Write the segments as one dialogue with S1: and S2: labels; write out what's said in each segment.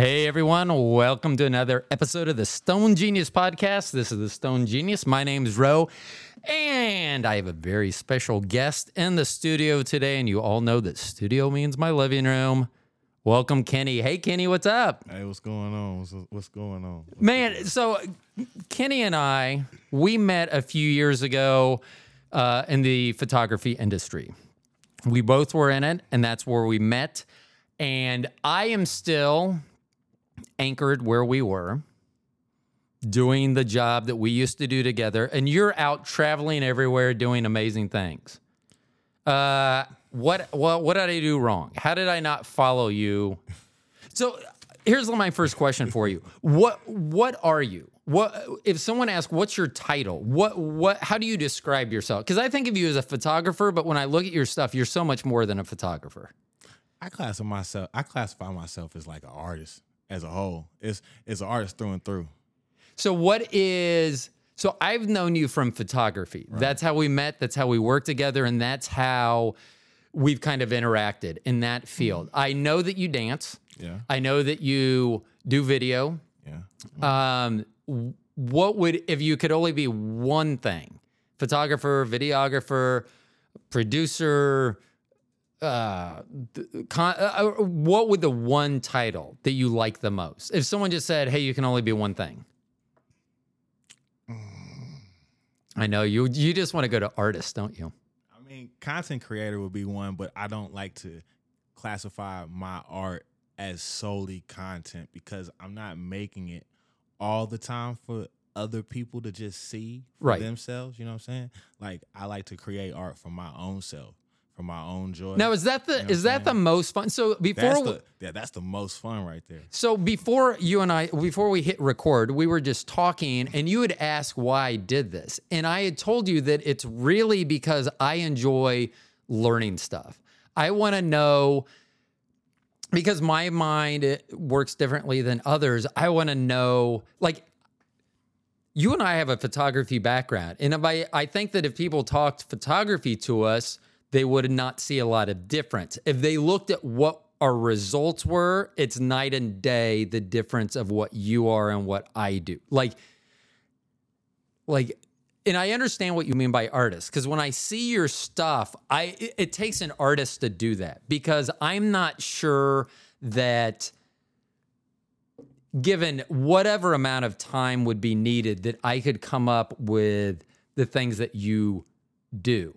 S1: Hey everyone, welcome to another episode of the Stone Genius Podcast. This is the Stone Genius. My name is Ro, and I have a very special guest in the studio today. And you all know that studio means my living room. Welcome, Kenny. Hey, Kenny, what's up?
S2: Hey, what's going on? What's, what's going on? What's
S1: Man, so Kenny and I, we met a few years ago uh, in the photography industry. We both were in it, and that's where we met. And I am still anchored where we were, doing the job that we used to do together. And you're out traveling everywhere doing amazing things. Uh, what what what did I do wrong? How did I not follow you? So here's my first question for you. What what are you? What if someone asks what's your title? What what how do you describe yourself? Cuz I think of you as a photographer, but when I look at your stuff, you're so much more than a photographer.
S2: I classify myself. I classify myself as like an artist as a whole. It's it's an artist through and through.
S1: So what is so I've known you from photography. That's how we met, that's how we worked together and that's how we've kind of interacted in that field. I know that you dance.
S2: Yeah.
S1: I know that you do video.
S2: Yeah.
S1: Um, what would if you could only be one thing? Photographer, videographer, producer, uh, con- uh, what would the one title that you like the most? If someone just said, "Hey, you can only be one thing," I know you. You just want to go to artist, don't you?
S2: I mean, content creator would be one, but I don't like to classify my art as solely content because I'm not making it all the time for other people to just see for
S1: Right.
S2: themselves. You know what I'm saying? Like I like to create art for my own self, for my own joy.
S1: Now, is that the
S2: know what
S1: is that the most fun? So before
S2: that's the yeah, that's the most fun right there.
S1: So before you and I, before we hit record, we were just talking, and you had asked why I did this, and I had told you that it's really because I enjoy learning stuff. I want to know because my mind works differently than others. I want to know, like, you and I have a photography background, and if I, I think that if people talked photography to us, they would not see a lot of difference. If they looked at what our results were, it's night and day the difference of what you are and what I do. Like, like, and I understand what you mean by artist because when I see your stuff, I it, it takes an artist to do that because I'm not sure that given whatever amount of time would be needed that I could come up with the things that you do.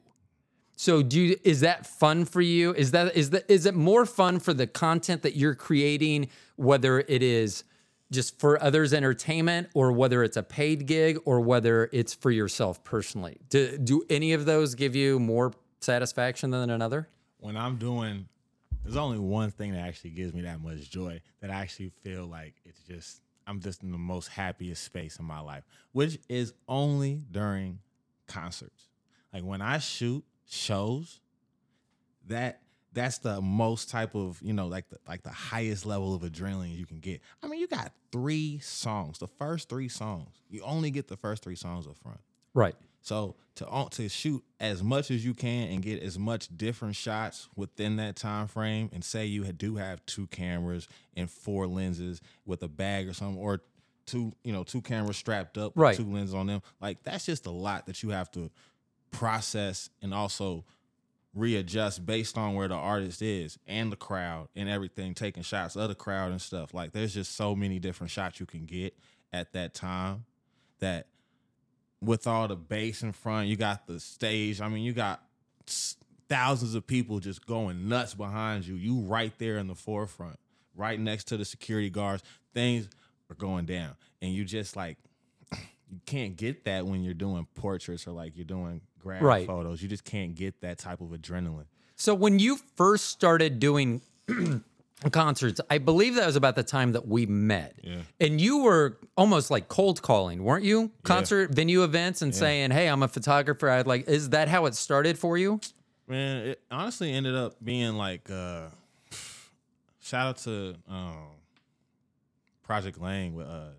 S1: So do you, is that fun for you? Is that is that is it more fun for the content that you're creating whether it is just for others entertainment or whether it's a paid gig or whether it's for yourself personally? Do do any of those give you more satisfaction than another?
S2: when I'm doing, there's only one thing that actually gives me that much joy that I actually feel like it's just, I'm just in the most happiest space in my life, which is only during concerts. Like when I shoot shows, that that's the most type of you know like the like the highest level of adrenaline you can get. I mean, you got three songs, the first three songs. You only get the first three songs up front.
S1: Right.
S2: So to to shoot as much as you can and get as much different shots within that time frame, and say you do have two cameras and four lenses with a bag or something, or two you know two cameras strapped up, with
S1: Right.
S2: Two lenses on them, like that's just a lot that you have to process and also readjust based on where the artist is and the crowd and everything, taking shots of the crowd and stuff. Like there's just so many different shots you can get at that time that with all the bass in front, you got the stage. I mean, you got thousands of people just going nuts behind you. You right there in the forefront, right next to the security guards. Things are going down, and you just like you can't get that when you're doing portraits or like you're doing graph
S1: Right.
S2: photos. You just can't get that type of adrenaline.
S1: So when you first started doing concerts, I believe that was about the time that we met.
S2: Yeah.
S1: And you were almost like cold calling, weren't you? Concert venue events and saying, "Hey, I'm a photographer. I'd like." Is that how it started for you?
S2: Man, it honestly ended up being like uh shout out to um Project Lane with uh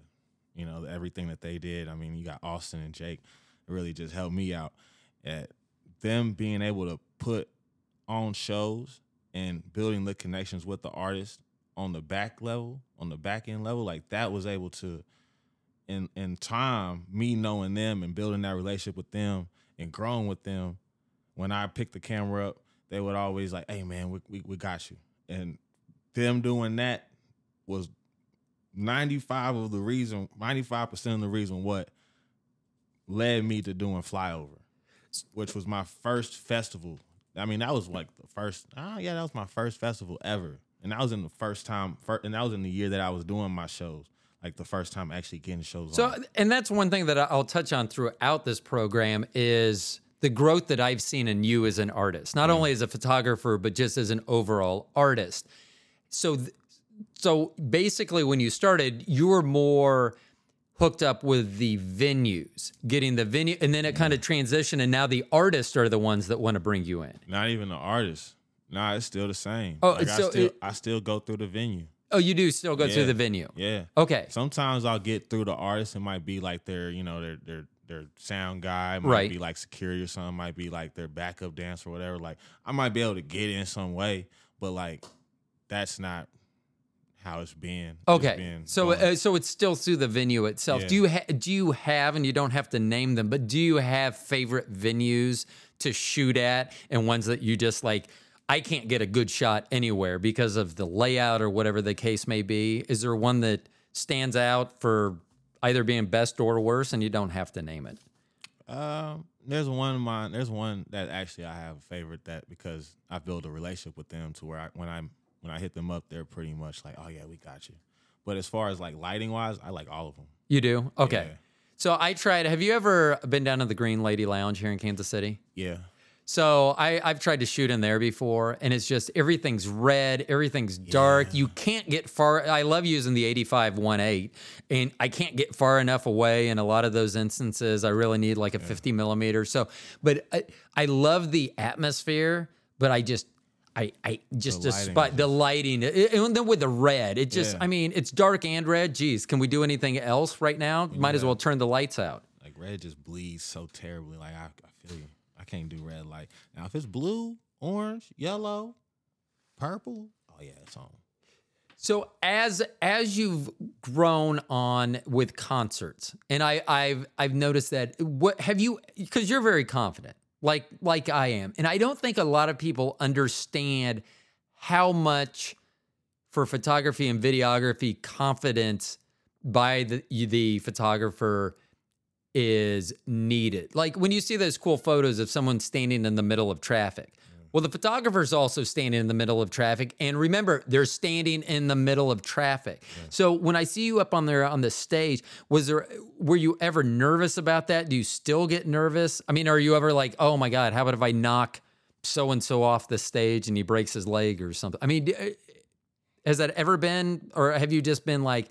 S2: you know everything that they did. I mean, you got Austin and Jake really just helped me out at them being able to put on shows and building the connections with the artists on the back level, on the back end level, like that was able to in in time, me knowing them and building that relationship with them and growing with them, when I picked the camera up, they would always like, "Hey man, we we, we got you." And them doing that was 95 of the reason, 95% of the reason what led me to doing flyover, which was my first festival. I mean, that was like the first, oh yeah, that was my first festival ever. And that was in the first time, first, and that was in the year that I was doing my shows, like the first time actually getting shows
S1: So,
S2: on.
S1: and that's one thing that I'll touch on throughout this program is the growth that I've seen in you as an artist, not mm. only as a photographer, but just as an overall artist. So, th- so basically, when you started, you were more hooked up with the venues, getting the venue, and then it kind of transitioned, and now the artists are the ones that want to bring you in.
S2: Not even the artists. Nah, it's still the same.
S1: Oh,
S2: like,
S1: so
S2: I still
S1: it-
S2: I still go through the venue.
S1: Oh, you do still go through the venue.
S2: Yeah.
S1: Okay.
S2: Sometimes I'll get through the artist. It might be like their, you know, their their their sound guy. It might
S1: Right.
S2: be like security or something. Might be like their backup dancer or whatever. Like I might be able to get in some way, but like that's not how it's been. It's
S1: Okay,
S2: been
S1: so uh, so it's still through the venue itself.
S2: Yeah.
S1: Do you ha- do you have, and you don't have to name them, but do you have favorite venues to shoot at, and ones that you just like? I can't get a good shot anywhere because of the layout or whatever the case may be. Is there one that stands out for either being best or worse, and you don't have to name it?
S2: Um, there's one mine. There's one that actually I have a favorite that because I built a relationship with them to where I, when I when I hit them up, they're pretty much like, oh yeah, we got you. But as far as like lighting wise, I like all of them.
S1: You do? Okay.
S2: Yeah.
S1: So I tried. Have you ever been down to the Green Lady Lounge here in Kansas City?
S2: Yeah,
S1: So I, I've tried to shoot in there before, and it's just everything's red, everything's dark. You can't get far. I love using the 85 1.8, and I can't get far enough away. In a lot of those instances, I really need like a 50 millimeter. So, but I, I love the atmosphere, but I just. I, I just
S2: The
S1: despite the lighting it- and then with the red it just
S2: Yeah.
S1: I mean it's dark and red geez can we do anything else right now might as well turn the lights out
S2: like red just bleeds so terribly. Like I, I feel you. I can't do red light. Now if it's blue, orange, yellow, purple, oh yeah, it's on.
S1: So as as you've grown on with concerts, and I I've I've noticed that what have you because you're very confident, like like I am, and I don't think a lot of people understand how much for photography and videography confidence by the the photographer is needed. Like when you see those cool photos of someone standing in the middle of traffic. Well, the photographer's also standing in the middle of traffic. And remember, they're standing in the middle of traffic. So when I see you up on there on the stage, was there were you ever nervous about that? Do you still get nervous? I mean, are you ever like, oh my God, how about if I knock so and so off the stage and he breaks his leg or something? I mean, uh, has that ever been, or have you just been like,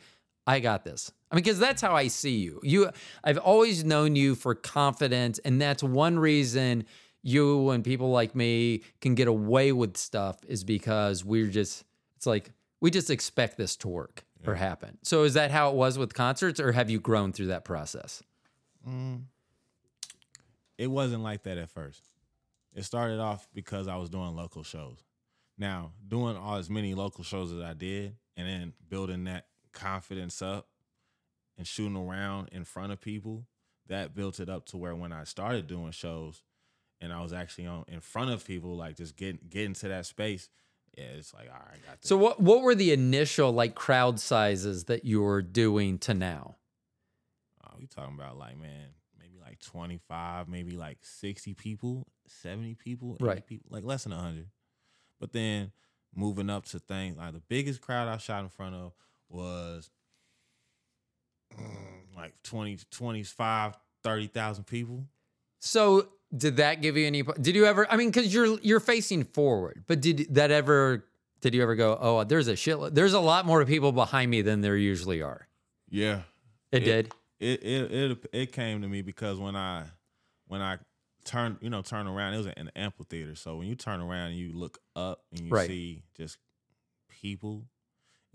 S1: I got this? I mean, because that's how I see you. You, I've always known you for confidence, and that's one reason you and people like me can get away with stuff is because we're just. It's like we just expect this to work or happen. So is that how it was with concerts, or have you grown through that process? Mm.
S2: It wasn't like that at first. It started off because I was doing local shows. Now, doing all as many local shows as I did, and then building that confidence up and shooting around in front of people, that built it up to where when I started doing shows and I was actually on in front of people, like just getting getting to that space, yeah, it's like, all right, I got this.
S1: So what what were the initial like crowd sizes that you were doing to now?
S2: Oh, we talking about like man, maybe like twenty five, maybe like sixty people, seventy people, 80
S1: Right.
S2: People, like less than hundred. But then moving up to things like the biggest crowd I shot in front of was mm, like 20, 25, 30,000 people.
S1: So did that give you any? Did you ever? I mean, because you're you're facing forward, but did that ever? Did you ever go? Oh, there's a shit. There's a lot more people behind me than there usually are.
S2: Yeah,
S1: It,
S2: It-
S1: did.
S2: it it it it came to me because when I when I turned you know turn around it was an amphitheater so when you turn around and you look up and you
S1: Right.
S2: see just people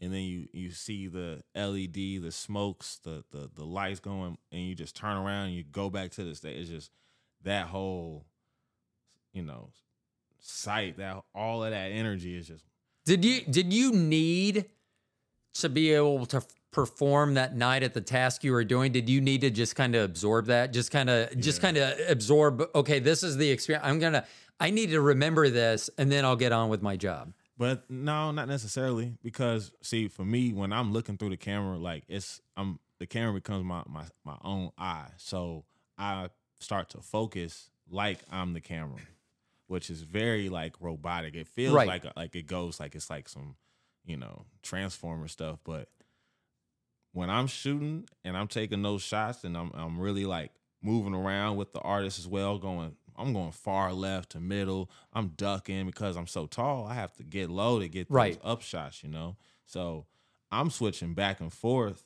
S2: and then you you see the LED the smokes the the the lights going and you just turn around and you go back to the stage it's just that whole you know sight that all of that energy is just
S1: Did you did you need to be able to perform that night at the task you were doing? Did you need to just kind of absorb that? Just kind of, just kind of absorb. Okay, this is the experience. I'm gonna. I need to remember this, and then I'll get on with my job.
S2: But no, not necessarily. Because see, for me, when I'm looking through the camera, like it's I'm the camera becomes my my my own eye. So I start to focus like I'm the camera, which is very like robotic. It feels
S1: Right.
S2: like like it goes like it's like some, you know, transformer stuff. But when I'm shooting and I'm taking those shots and I'm I'm really like moving around with the artist as well, going I'm going far left to middle. I'm ducking because I'm so tall. I have to get low to get those
S1: Right.
S2: up shots, you know. So I'm switching back and forth.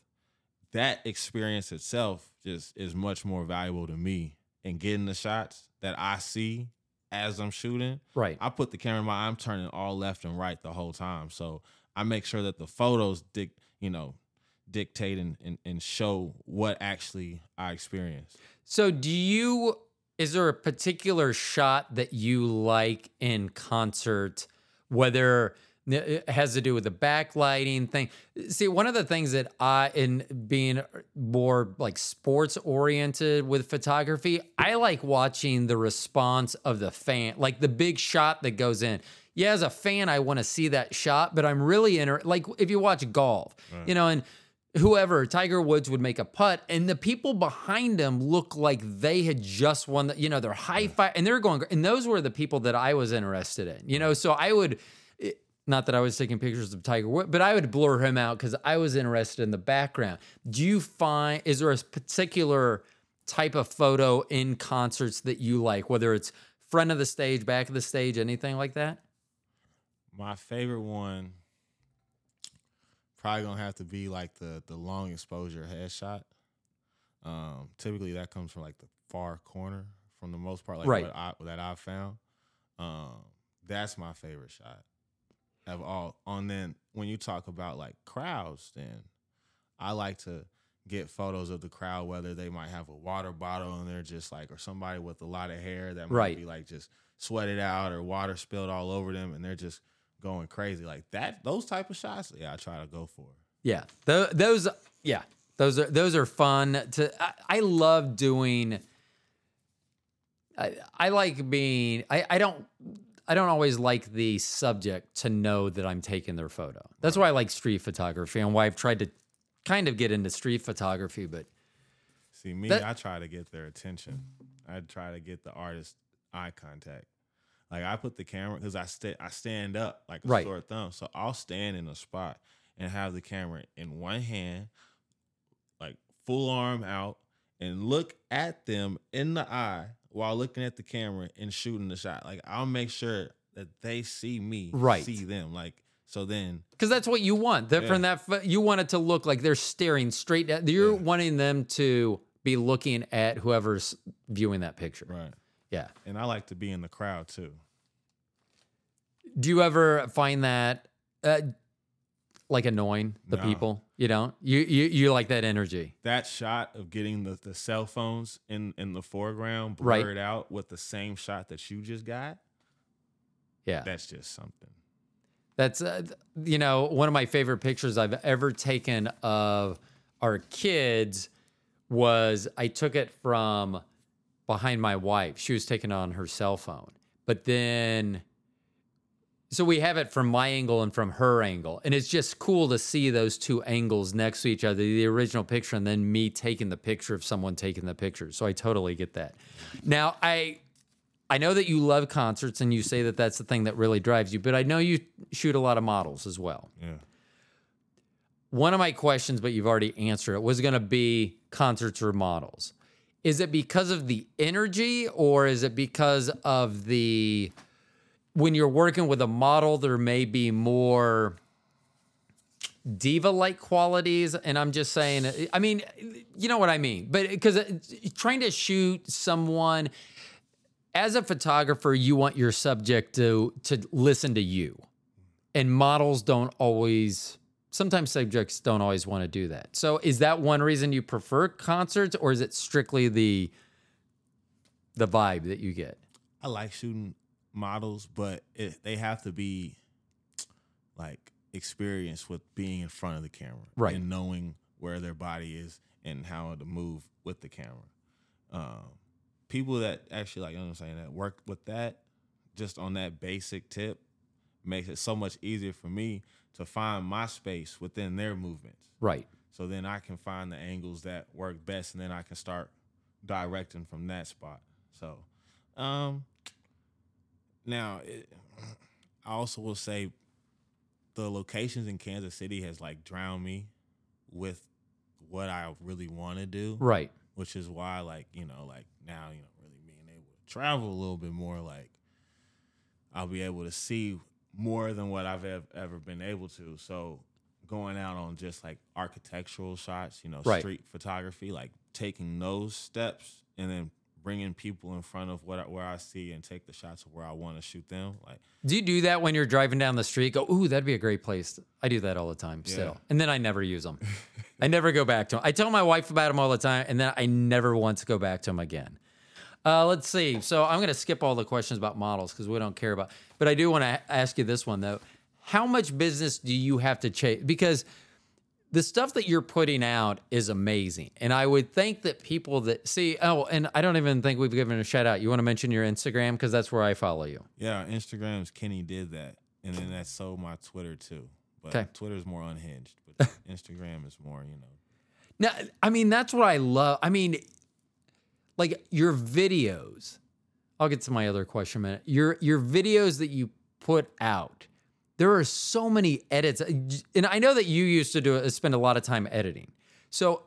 S2: That experience itself just is much more valuable to me in getting the shots that I see as I'm shooting.
S1: Right.
S2: I put the camera in my I'm turning all left and right the whole time. So I make sure that the photos dic you know, dictate and, and, and show what actually I experienced.
S1: So, do you? Is there a particular shot that you like in concert? Whether it has to do with the backlighting thing. See, one of the things that I, in being more like sports oriented with photography, I like watching the response of the fan, like the big shot that goes in. Yeah, as a fan, I want to see that shot, but I'm really inter- like if you watch golf, you know, and whoever Tiger Woods would make a putt, and the people behind him look like they had just won. The, you know, they're high five, and they're going. And those were the people that I was interested in. You know, so I would. Not that I was taking pictures of Tiger Woods, but I would blur him out because I was interested in the background. Do you find is there a particular type of photo in concerts that you like, whether it's front of the stage, back of the stage, anything like that?
S2: My favorite one probably gonna have to be like the the long exposure headshot. Um, typically that comes from like the far corner, from the most part, like
S1: Right.
S2: what I that I've found. Um, that's my favorite shot of all. And then when you talk about like crowds, then I like to get photos of the crowd, whether they might have a water bottle and they're just like, or somebody with a lot of hair that might
S1: Right.
S2: be like just sweated out or water spilled all over them and they're just going crazy. Like that, those type of shots, yeah, I try to go for.
S1: Yeah, Tho- those. Yeah, those are those are fun. To I, I love doing. I, I like being. I, I don't. I don't always like the subject to know that I'm taking their photo. That's why I like street photography and why I've tried to kind of get into street photography. But
S2: See, me,
S1: That-
S2: I try to get their attention. I try to get the artist eye contact. Like I put the camera because I sta- I stand up like a
S1: Right.
S2: sore thumb, so I'll stand in a spot and have the camera in one hand, like full arm out, and look at them in the eye while looking at the camera and shooting the shot. Like I'll make sure that they see me,
S1: Right.
S2: see them. Like so, then
S1: because that's what you want. That from that you want it to look like they're staring straight at. You're wanting them to be looking at whoever's viewing that picture.
S2: right.
S1: Yeah.
S2: And I like to be in the crowd too.
S1: Do you ever find that uh, like annoying the
S2: No.
S1: people? You don't. You you you like that energy.
S2: that shot of getting the, the cell phones in in the foreground
S1: Right.
S2: blurred out with the same shot that you just got
S1: Yeah.
S2: that's just something
S1: That's uh, you know one of my favorite pictures I've ever taken of our kids was I took it from behind my wife. She was taking it on her cell phone, but then so we have it from my angle and from her angle, and it's just cool to see those two angles next to each other, the original picture and then me taking the picture of someone taking the picture. So I totally get that. Now I I know that you love concerts and you say that that's the thing that really drives you, but I know you shoot a lot of models as well.
S2: yeah
S1: One of my questions, but you've already answered it, was going to be concerts or models. Is it because of the energy or is it because of the when you're working with a model there may be more diva like qualities and I'm just saying I mean you know what I mean but because uh, trying to shoot someone as a photographer, you want your subject to to listen to you, and models don't always. Sometimes subjects don't always want to do that. So, is that one reason you prefer concerts, or is it strictly the the vibe that you get?
S2: i like shooting models but it, they have to be like experienced with being in front of the camera,
S1: Right.
S2: And knowing where their body is and how to move with the camera. Um, people that actually like, you know what I'm saying, that work with that, just on that basic tip, makes it so much easier for me to find my space within their movements.
S1: Right.
S2: So then I can find the angles that work best, and then I can start directing from that spot. So, um, now it, I also will say the locations in Kansas City has like drowned me with what I really want to do,
S1: Right.
S2: which is why like you know like now you know really being able to travel a little bit more like I'll be able to see more than what I've ever, ever been able to. So going out on just like architectural shots, you know,
S1: Right.
S2: street photography, like taking those steps and then bringing people in front of what I, where I see and take the shots of where I want to shoot them. Like
S1: Do you do that when you're driving down the street? Go, ooh, that'd be a great place. I do that all the time still. And then I never use them. I never go back to them. I tell my wife about them all the time, and then I never once go back to them again. Uh, let's see. So I'm going to skip all the questions about models because we don't care about. But I do want to ask you this one though: How much business do you have to chase? Because the stuff that you're putting out is amazing, and I would think that people that see. Oh, and I don't even think we've given a shout out. You want to mention your Instagram because that's where I follow you.
S2: yeah, Instagram's Kenny did that, and then that sold my Twitter too. But
S1: 'Kay.
S2: Twitter's more unhinged, but Instagram is more, you know.
S1: No, I mean that's what I love. I mean, like your videos. I'll get to my other question in a minute. Your your videos that you put out. There are so many edits, and I know that you used to do spend a lot of time editing. So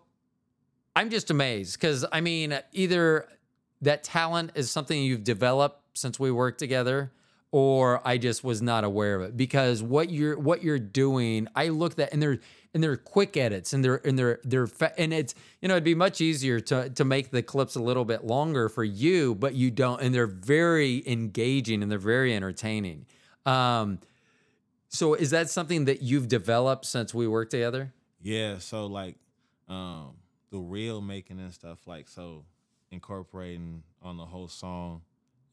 S1: I'm just amazed because I mean, either that talent is something you've developed since we worked together, or I just was not aware of it. Because what you're what you're doing, I looked at and they're and they're quick edits and they're and they're they're fa- and it's you know it'd be much easier to to make the clips a little bit longer for you, but you don't, and they're very engaging and they're very entertaining. Um, so is that something that you've developed since we worked together?
S2: Yeah, so like um the reel making and stuff like so incorporating on the whole song,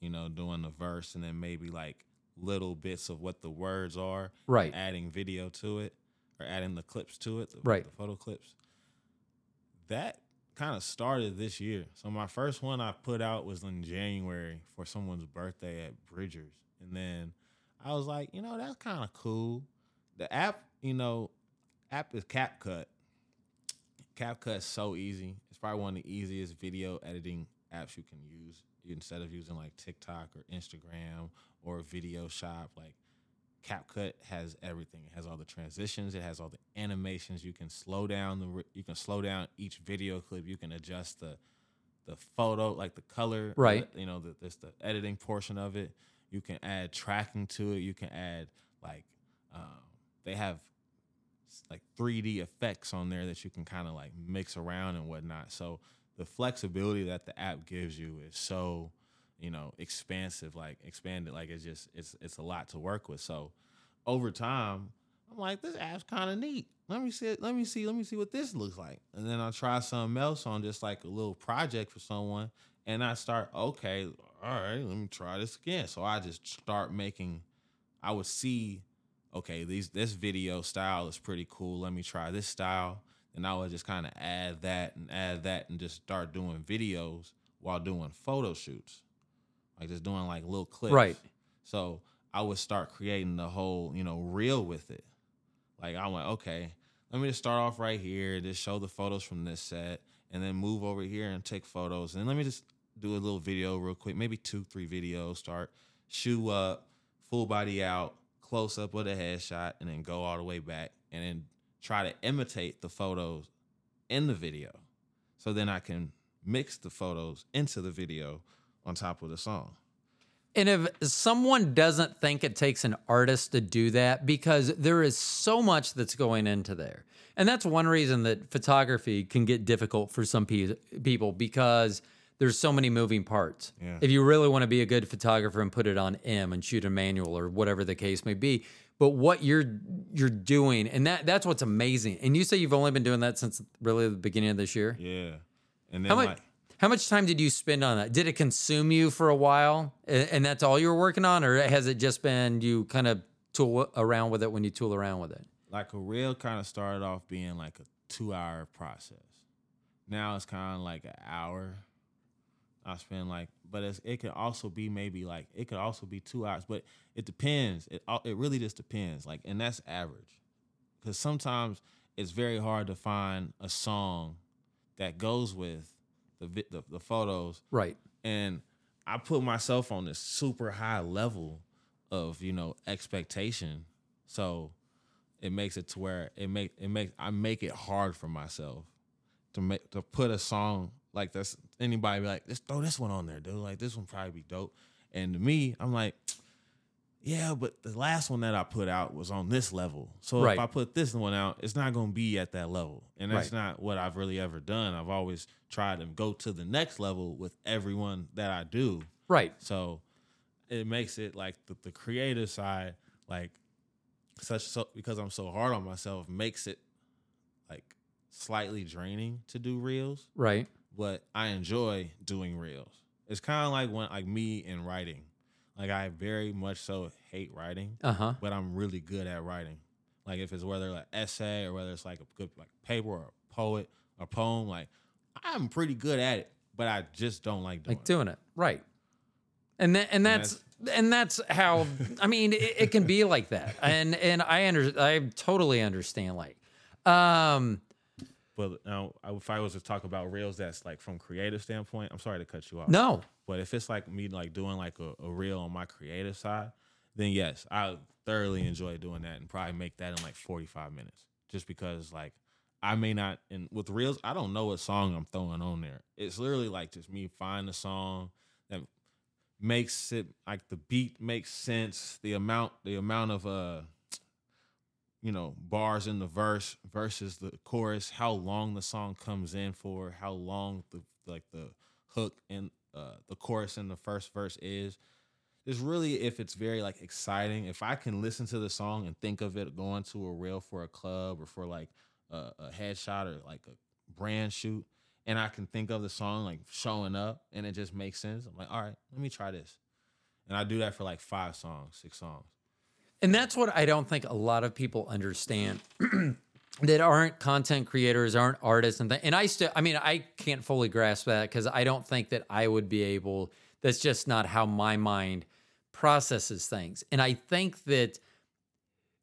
S2: you know, doing the verse and then maybe like little bits of what the words are,
S1: Right.
S2: adding video to it or adding the clips to it, the,
S1: Right.
S2: the photo clips. That kind of started this year. So my first one I put out was in January for someone's birthday at Bridgers. And then I was like, you know, that's kind of cool. The app, you know, app is CapCut. CapCut's so easy. It's probably one of the easiest video editing apps you can use instead of using like TikTok or Instagram or Video Shop. Like CapCut has everything. It has all the transitions. It has all the animations. You can slow down the. You can slow down each video clip. You can adjust the the photo, like the color.
S1: Right.
S2: You know, the, there's the editing portion of it. You can add tracking to it. You can add like um, they have like 3D effects on there that you can kind of like mix around and whatnot. So the flexibility that the app gives you is so you know expansive, like expanded. Like it's just it's it's a lot to work with. So over time, I'm like, this app's kind of neat. Let me see. Let me see. Let me see what this looks like. And then I'll try something else on just like a little project for someone. And I start, okay, all right, let me try this again. So I just start making. I would see, okay, these this video style is pretty cool. Let me try this style. And I would just kind of add that and add that and just start doing videos while doing photo shoots, like just doing like little clips.
S1: Right.
S2: So I would start creating the whole, you know, reel with it. Like I went, okay, let me just start off right here, just show the photos from this set, and then move over here and take photos. And let me just do a little video real quick, maybe two, three videos, start shoe up, full body out, close up with a headshot, and then go all the way back and then try to imitate the photos in the video. So then I can mix the photos into the video on top of the song.
S1: And if someone doesn't think it takes an artist to do that, because there is so much that's going into there. And that's one reason that photography can get difficult for some pe- people because there's so many moving parts.
S2: Yeah.
S1: If you really want to be a good photographer and put it on M and shoot a manual or whatever the case may be, but what you're you're doing and that that's what's amazing. And you say you've only been doing that since really the beginning of this year?
S2: Yeah. And then
S1: How much
S2: like
S1: how much time did you spend on that? Did it consume you for a while, A- and that's all you were working on, or has it just been you kind of tool around with it when you tool around with it?
S2: like a reel kind of started off being like a two hour process. Now it's kind of like an hour. I spend like, but it's, it could also be maybe like it could also be two hours, but it depends. It it really just depends. Like, and that's average, because sometimes it's very hard to find a song that goes with the the, the photos
S1: Right.
S2: and I put myself on this super high level of you know expectation, so it makes it to where it make it makes I make it hard for myself to make to put a song like this. Anybody be like, just throw this one on there, dude. Like this one probably be dope. And to me, I'm like, yeah, but the last one that I put out was on this level. So
S1: Right.
S2: if I put this one out, it's not going to be at that level. And that's
S1: Right.
S2: not what I've really ever done. I've always tried to go to the next level with everyone that I do.
S1: Right.
S2: So it makes it like the, the creative side, like such so because I'm so hard on myself, makes it like slightly draining to do reels.
S1: Right.
S2: But I enjoy doing reels. It's kind of like when like me in writing. Like I very much so hate writing,
S1: Uh huh.
S2: but I'm really good at writing. Like if it's whether like essay or whether it's like a good like paper or a poet or poem, like I'm pretty good at it, but I just don't like doing
S1: Like
S2: it.
S1: doing it. Right. And that, and that's and that's how I mean it, it can be like that. And and I under I totally understand like um
S2: But now, if I was to talk about reels, that's like from creative standpoint. I'm sorry to cut you off.
S1: no.
S2: But if it's like me, like doing like a, a reel on my creative side, then yes, I thoroughly enjoy doing that and probably make that in like 45 minutes. Just because like I may not, and with reels, I don't know what song I'm throwing on there. It's literally like just me find a song that makes it like the beat makes sense, the amount, the amount of uh you know, bars in the verse versus the chorus, how long the song comes in for, how long the like the hook and uh, the chorus in the first verse is. It's really if it's very like exciting. If I can listen to the song and think of it going to a reel for a club or for like a, a headshot or like a brand shoot, and I can think of the song like showing up and it just makes sense. I'm like, all right, let me try this, and I do that for like five songs, six songs.
S1: And that's what I don't think a lot of people understand that aren't content creators, aren't artists, and th- and I still, I mean, I can't fully grasp that because I don't think that I would be able. That's just not how my mind processes things. And I think that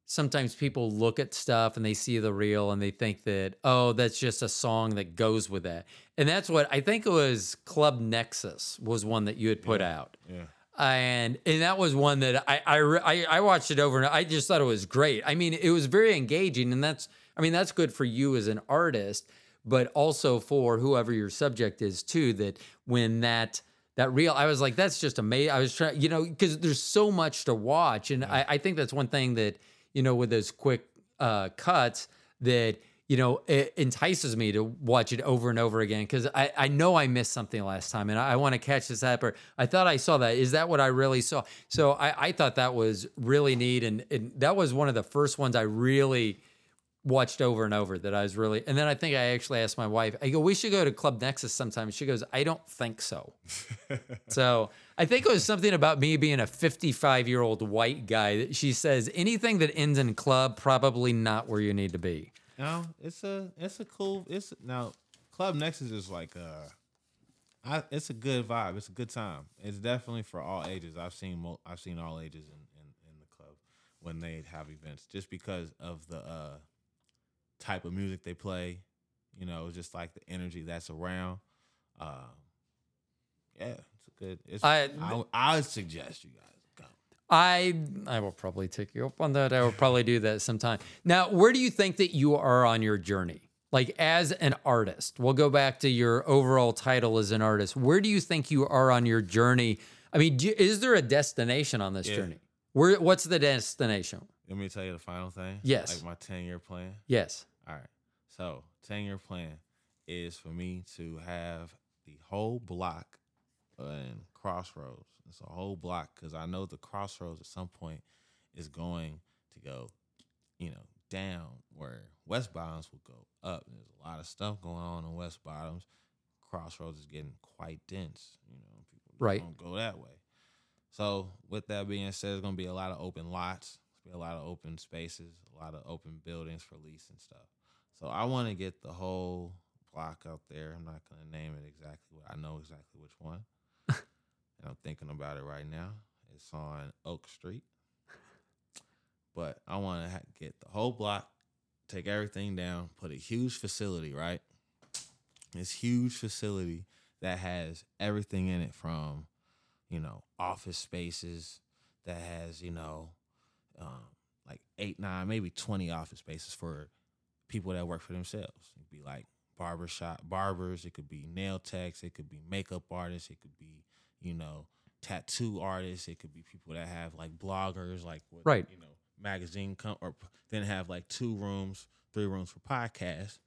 S1: sometimes people look at stuff and they see the reel and they think that oh, that's just a song that goes with that. And that's what I think it was. Club Nexus was one that you had put out
S2: Yeah.
S1: And and that was one that I I, I watched it over and I just thought it was great. I mean, it was very engaging, and that's I mean that's good for you as an artist, but also for whoever your subject is too. That when that that real, I was like, that's just amazing. I was trying, you know, because there's so much to watch, and I, I think that's one thing that you know with those quick uh, cuts that you know it entices me to watch it over and over again because I, I know I missed something last time and I, I want to catch this up or I thought I saw that. Is that what I really saw? So I, I thought that was really neat and, and that was one of the first ones I really watched over and over that I was really and then I think I actually asked my wife I go we should go to Club Nexus sometime. She goes I don't think so. So I think it was something about me being a 55 year old white guy that she says anything that ends in club probably not where you need to be
S2: No, it's a it's a cool it's now Club Nexus is like uh I it's a good vibe. It's a good time. It's definitely for all ages. I've seen mo- I've seen all ages in, in in the club when they have events just because of the uh type of music they play, you know, just like the energy that's around. Uh yeah, it's a good it's
S1: I-
S2: I I would suggest you guys.
S1: I I will probably take you up on that. I will probably do that sometime. Now, where do you think that you are on your journey? Like as an artist, we'll go back to your overall title as an artist. Where do you think you are on your journey? I mean, do, is there a destination on this
S2: Yeah.
S1: journey? Where what's the destination?
S2: Let me tell you the final thing.
S1: Yes.
S2: Like my 10 year plan.
S1: Yes.
S2: All right. So, 10 year plan is for me to have the whole block in Crossroads. It's a whole block because I know the Crossroads at some point is going to go, you know, down where West Bottoms will go up. There's a lot of stuff going on in West Bottoms. Crossroads is getting quite dense. You know, people
S1: Right.
S2: don't go that way. So, with that being said, there's going to be a lot of open lots. Be a lot of open spaces, a lot of open buildings for lease and stuff. So I want to get the whole block out there. I'm not gonna name it exactly. I know exactly which one, and I'm thinking about it right now. It's on Oak Street, but I want to ha- get the whole block, take everything down, put a huge facility right. This huge facility that has everything in it from, you know, office spaces that has you know, um, like eight, nine, maybe twenty office spaces for people that work for themselves. It'd be like barbershop barbers, it could be nail techs, it could be makeup artists, it could be, you know, tattoo artists, it could be people that have like bloggers, like what,
S1: Right.
S2: you know, magazine com- or then have like two rooms, three rooms for podcasts,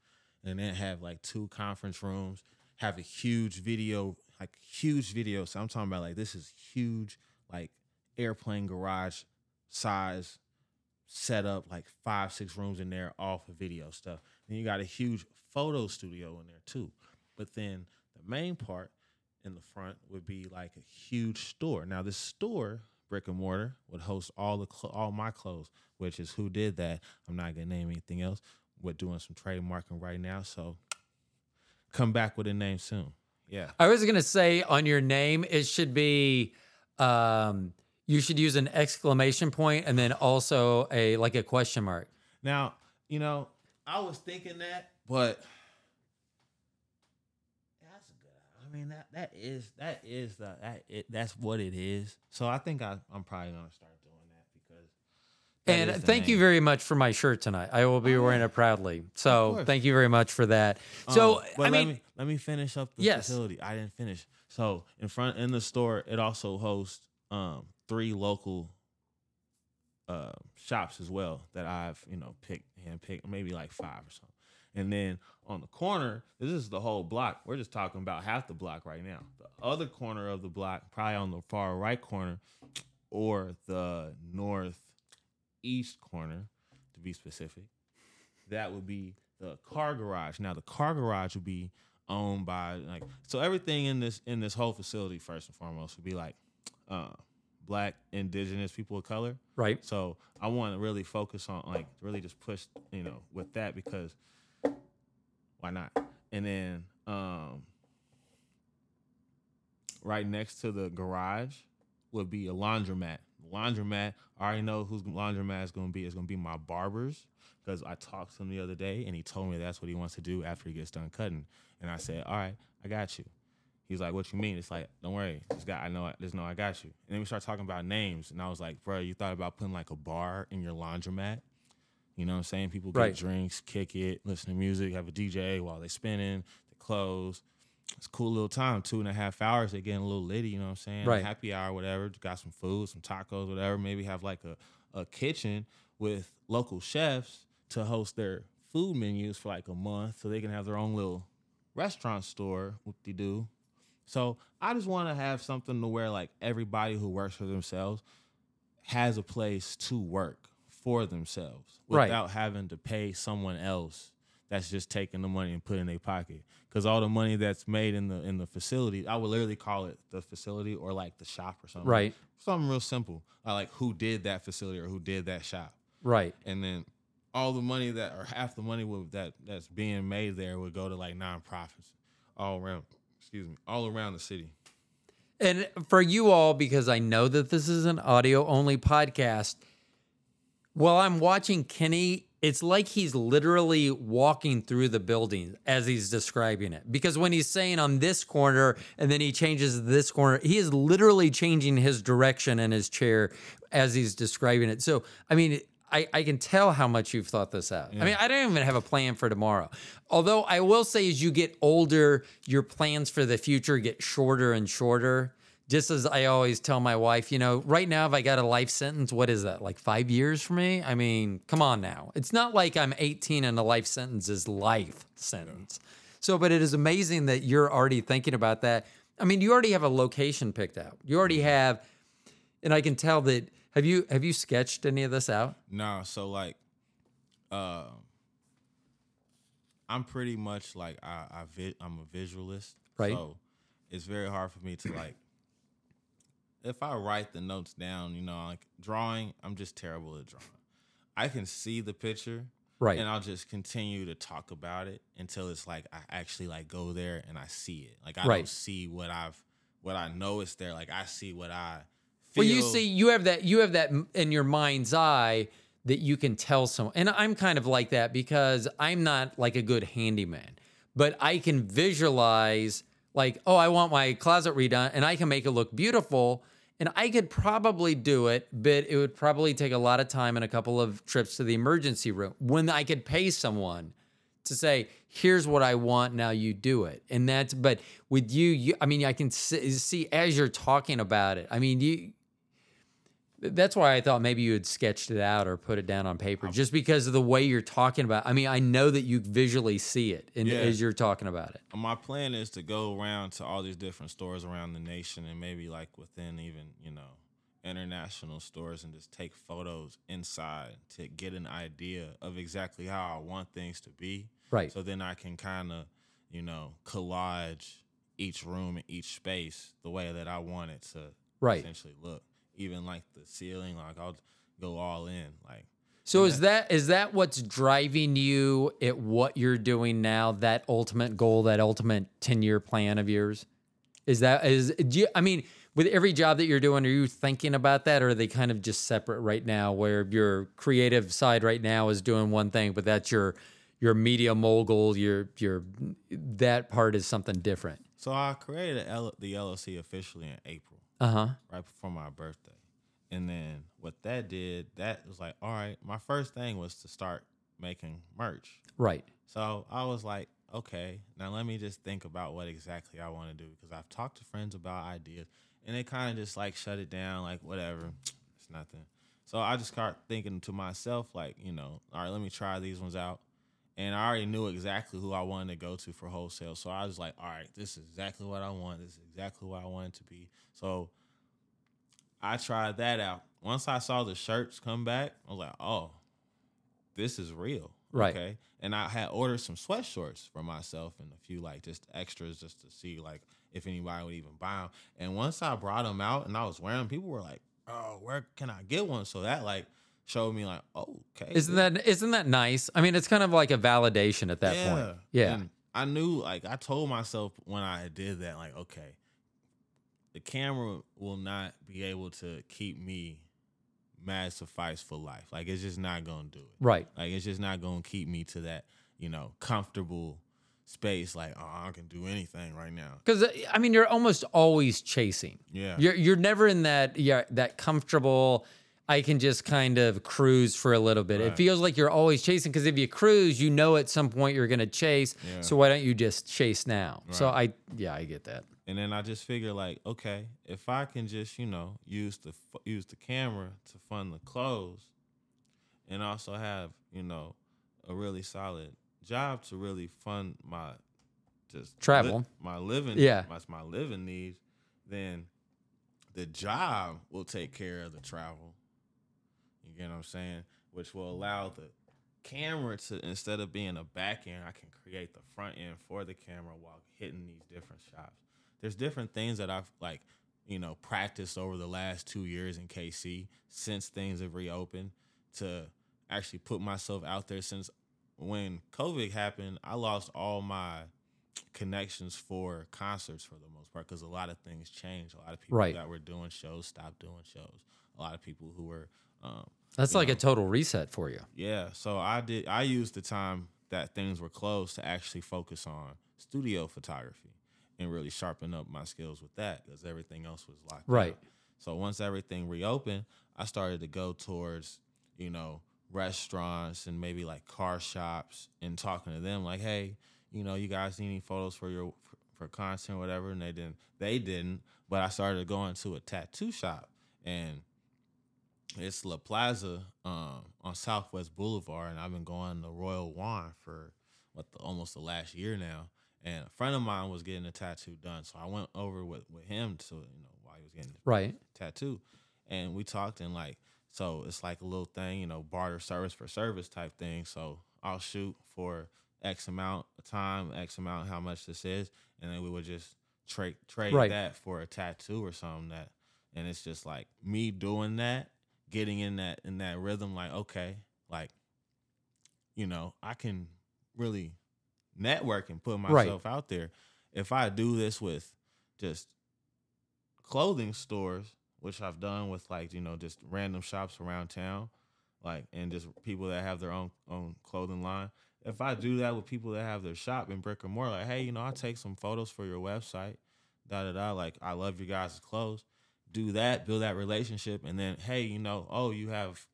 S2: and then have like two conference rooms, have a huge video, like huge video. So I'm talking about like this is huge, like airplane garage size set up like five, six rooms in there, all for video stuff. Then you got a huge photo studio in there too. But then the main part in the front would be like a huge store. Now this store, brick and mortar, would host all the cl- all my clothes, which is who did that. I'm not gonna name anything else. We're doing some trademarking right now, so come back with a name soon. Yeah.
S1: I was gonna say on your name, it should be um you should use an exclamation point and then also a like a question mark.
S2: Now, you know, I was thinking that, but that's a good. I mean, that that is that is the that it, that's what it is. So I think I I'm probably gonna start doing that because. that
S1: And thank you very much for my shirt tonight. I will be
S2: Oh,
S1: wearing it proudly. So thank you very much for that. So
S2: Um, but
S1: I
S2: let
S1: mean,
S2: me let me finish up the
S1: Yes.
S2: facility. I didn't finish. So in front in the store, it also hosts um three local uh shops as well that I've you know picked and picked maybe like five or something. And then on the corner, this is the whole block. We're just talking about half the block right now. The other corner of the block, probably on the far right corner, or the northeast corner, to be specific, that would be the car garage. Now the car garage would be owned by like so everything in this in this whole facility first and foremost would be like uh black indigenous people of color.
S1: right.
S2: So I want to really focus on like really just push, you know, with that because why not? And then um right next to the garage would be a laundromat. Laundromat, I already know whose laundromat is to be. It's to be my barber's because I talked to him the other day and he told me that's what he wants to do after he gets done cutting. And I said, "All right, I got you." He's like, "What you mean?" It's like, "Don't worry, this guy, I know, just know I got you." And then we start talking about names, and I was like, "Bro, you thought about putting like a bar in your laundromat?" You know what I'm saying? People get
S1: Right.
S2: drinks, kick it, listen to music, have a DJ while they're spinning, they close. It's a cool little time. Two and a half hours, they getting a little litty, you know what I'm saying?
S1: Right.
S2: Happy hour, whatever. Got some food, some tacos, whatever. Maybe have like a, a kitchen with local chefs to host their food menus for like a month so they can have their own little restaurant store, what they do. So I just want to have something to where like everybody who works for themselves has a place to work for themselves
S1: Right.
S2: without having to pay someone else that's just taking the money and put it in their pocket. Because all the money that's made in the in the facility, I would literally call it the facility or like the shop or something.
S1: Right.
S2: Something real simple. I like who did that facility or who did that shop
S1: Right.
S2: and then all the money that or half the money would, that that's being made there would go to like nonprofits all around excuse me all around the city
S1: And for you all, because I know that this is an audio only podcast, while I'm watching Kenny, it's like he's literally walking through the building as he's describing it. Because when he's saying on this corner and then he changes this corner, he is literally changing his direction in his chair as he's describing it. So, I mean, I, I can tell how much you've thought this out. I mean, I don't even have a plan for tomorrow. Although I will say, as you get older, your plans for the future get shorter and shorter. Just as I always tell my wife, you know, right now, if I got a life sentence, what is that, like five years for me? I mean, come on now. It's not like I'm 18 and a life sentence is life sentence. So, but it is amazing that you're already thinking about that. I mean, you already have a location picked out. You already have, and I can tell that. Have you have you sketched any of this out?
S2: no so like uh i'm pretty much like i, I vi- i'm a visualist
S1: Right.
S2: so it's very hard for me to like if I write the notes down, you know, like drawing, I'm just terrible at drawing. I can see the picture,
S1: Right.
S2: and I'll just continue to talk about it until it's like I actually like go there and I see it. Like I
S1: Right.
S2: don't see what I've what I know is there. Like I see what I feel.
S1: Well, you see, you have that you have that in your mind's eye that you can tell someone. And I'm kind of like that because I'm not like a good handyman, but I can visualize like, oh, I want my closet redone, and I can make it look beautiful. And I could probably do it, but it would probably take a lot of time and a couple of trips to the emergency room when I could pay someone to say, here's what I want, now you do it. And that's, but with you, you I mean, I can see, see as you're talking about it, I mean, you, that's why I thought maybe you had sketched it out or put it down on paper, oh. just because of the way you're talking about. I mean, I know that you visually see it, and
S2: Yeah.
S1: as you're talking about it.
S2: my plan is to go around to all these different stores around the nation and maybe like within even you know international stores and just take photos inside to get an idea of exactly how I want things to be.
S1: Right.
S2: So then I can kind of you know collage each room and each space the way that I want it to
S1: Right.
S2: essentially look. Even like the ceiling, like I'll go all in. Like
S1: So is that is that what's driving you at what you're doing now? That ultimate goal, that ultimate ten year plan of yours, is that is? Do you, I mean, with every job that you're doing, are you thinking about that, or are they kind of just separate right now? Where your creative side right now is doing one thing, but that's your your media mogul. Your your that part is something different.
S2: so, I created the LLC officially in April.
S1: Uh huh.
S2: right before my birthday. And then what that did, that was like, all right, my first thing was to start making merch.
S1: Right.
S2: So I was like, okay, now let me just think about what exactly I want to do because I've talked to friends about ideas and they kind of just like shut it down, like whatever, it's nothing. So I just start thinking to myself, like, you know, all right, let me try these ones out. And I already knew exactly who I wanted to go to for wholesale. So I was like, all right, this is exactly what I want. This is exactly what I want it to be. So I tried that out. Once I saw the shirts come back, I was like, oh, this is real.
S1: Right.
S2: Okay. And I had ordered some sweatshorts for myself and a few like just extras just to see like if anybody would even buy them. And once I brought them out and I was wearing them, people were like, oh, where can I get one? So that like showed me like, oh, okay.
S1: Isn't that isn't that nice? I mean, it's kind of like a validation at that point. Yeah.
S2: And I knew, like, I told myself when I did that, like, okay, the camera will not be able to keep me mad suffice for life. Like, it's just not gonna do it.
S1: right.
S2: Like, it's just not gonna keep me to that, you know, comfortable space. Like, oh, I can do anything right now.
S1: Because uh, I mean, you're almost always chasing.
S2: Yeah.
S1: You're you're never in that yeah that comfortable. I can just kind of cruise for a little bit. It feels like you're always chasing because if you cruise, you know at some point you're going to chase.
S2: Yeah.
S1: So why don't you just chase now? So I yeah I get that.
S2: And then I just figured, like, okay, if I can just, you know, use the use the camera to fund the clothes, and also have, you know, a really solid job to really fund my just
S1: Travel.
S2: my living,
S1: Yeah.
S2: my my living needs, then the job will take care of the travel. You get what I'm saying? Which will allow the camera to instead of being a back end, I can create the front end for the camera while hitting these different shots. There's different things that I've like, you know, practiced over the last two years in KC since things have reopened to actually put myself out there since when COVID happened, I lost all my connections for concerts for the most part because a lot of things changed. A lot of people
S1: Right.
S2: that were doing shows stopped doing shows. A lot of people who were um,
S1: That's like a total reset for you.
S2: yeah, so I did. I used the time that things were closed to actually focus on studio photography and really sharpen up my skills with that because everything else was locked.
S1: Right.
S2: So once everything reopened, I started to go towards you know restaurants and maybe like car shops and talking to them like, hey, you know, you guys need any photos for your for, for content or whatever, and they didn't. They didn't. But I started going to a tattoo shop and it's La Plaza um, on Southwest Boulevard, and I've been going to Royal Wine for what the, almost the last year now. And a friend of mine was getting a tattoo done, so I went over with, with him to you know while he was getting
S1: Right.
S2: tattoo, and we talked and like so it's like a little thing, you know, barter service for service type thing. So I'll shoot for X amount of time, X amount how much this is, and then we would just trade trade
S1: Right.
S2: that for a tattoo or something that and it's just like me doing that, getting in that in that rhythm. Like okay, like you know, I can really network and put
S1: Right.
S2: myself out there. If I do this with just clothing stores, which I've done with like, you know, just random shops around town, like and just people that have their own own clothing line. If I do that with people that have their shop in brick and mortar, like, hey, you know, I'll take some photos for your website, da da da. Like, I love your guys' clothes. Do that, build that relationship, and then, hey, you know, oh, you have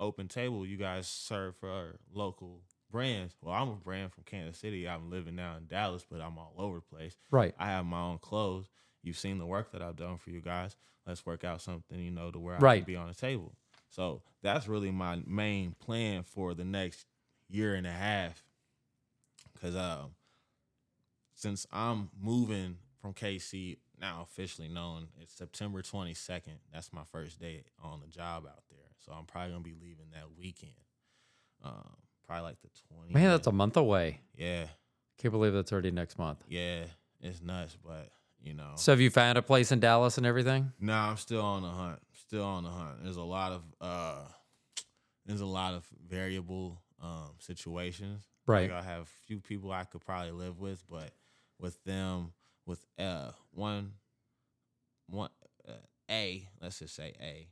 S2: open table. You guys serve for local brands. Well, I'm a brand from Kansas City. I'm living now in Dallas, but I'm all over the place.
S1: Right.
S2: I have my own clothes. You've seen the work that I've done for you guys. Let's work out something, you know, to where I
S1: Right.
S2: can be on the table. So that's really my main plan for the next year and a half. Cause um, since I'm moving from KC now officially known, it's September 22nd. That's my first day on the job out there. So I'm probably gonna be leaving that weekend. Um, probably like the 20th.
S1: Man, that's a month away.
S2: yeah,
S1: Can't believe that's already next month.
S2: yeah. It's nuts, but you know.
S1: So have you found a place in Dallas and everything?
S2: Nah, I'm still on the hunt. Still on the hunt. There's a lot of uh there's a lot of variable um situations.
S1: Right.
S2: Like I have a few people I could probably live with, but with them with uh one one uh, A, let's just say A.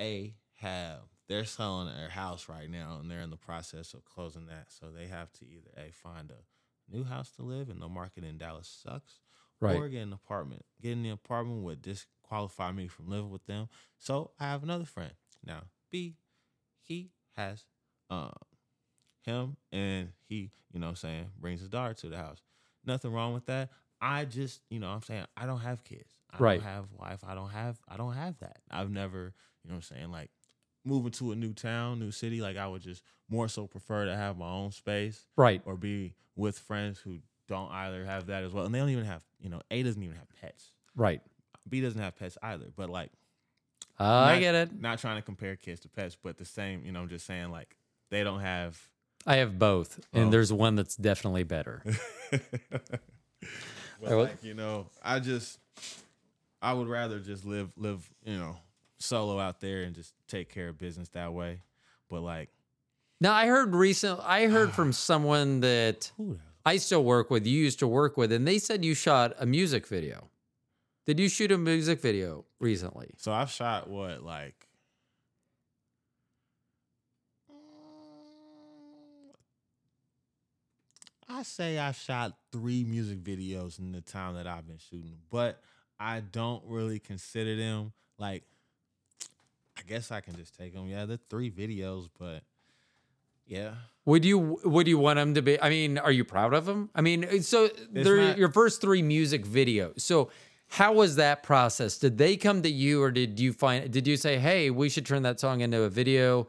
S2: A have they're selling their house right now and they're in the process of closing that. So they have to either A find a new house to live and the market in Dallas sucks
S1: Right.
S2: or get an apartment. Getting the apartment would disqualify me from living with them. So I have another friend. Now, B, he has um him and he, you know what I'm saying, brings his daughter to the house. Nothing wrong with that. I just, you know I'm saying, I don't have kids. I
S1: Right.
S2: don't have wife. I don't have I don't have that. I've never, you know what I'm saying, like moving to a new town, new city, like I would just more so prefer to have my own space
S1: Right.
S2: or be with friends who don't either have that as well. And they don't even have, you know, A doesn't even have pets.
S1: Right.
S2: B doesn't have pets either. But like,
S1: Uh, I get it.
S2: not trying to compare kids to pets, but the same, you know, I'm just saying like they don't have.
S1: I have both, and
S2: Oh.
S1: there's one that's definitely better.
S2: but like, you know, I just, I would rather just live, live, you know, solo out there and just take care of business that way. But like,
S1: Now I heard recent. I heard from someone that I still work with. You used to work with, and they said you shot a music video. Did you shoot a music video recently?
S2: So I've shot what like I say I shot three music videos in the time that I've been shooting, but I don't really consider them like. I guess I can just take them. Yeah, they're three videos, but yeah,
S1: Would you would you want them to be? I mean, are you proud of them? I mean, so they're
S2: not-
S1: your first three music videos. So how was that process? Did they come to you, or did you find? Did you say, "Hey, we should turn that song into a video"?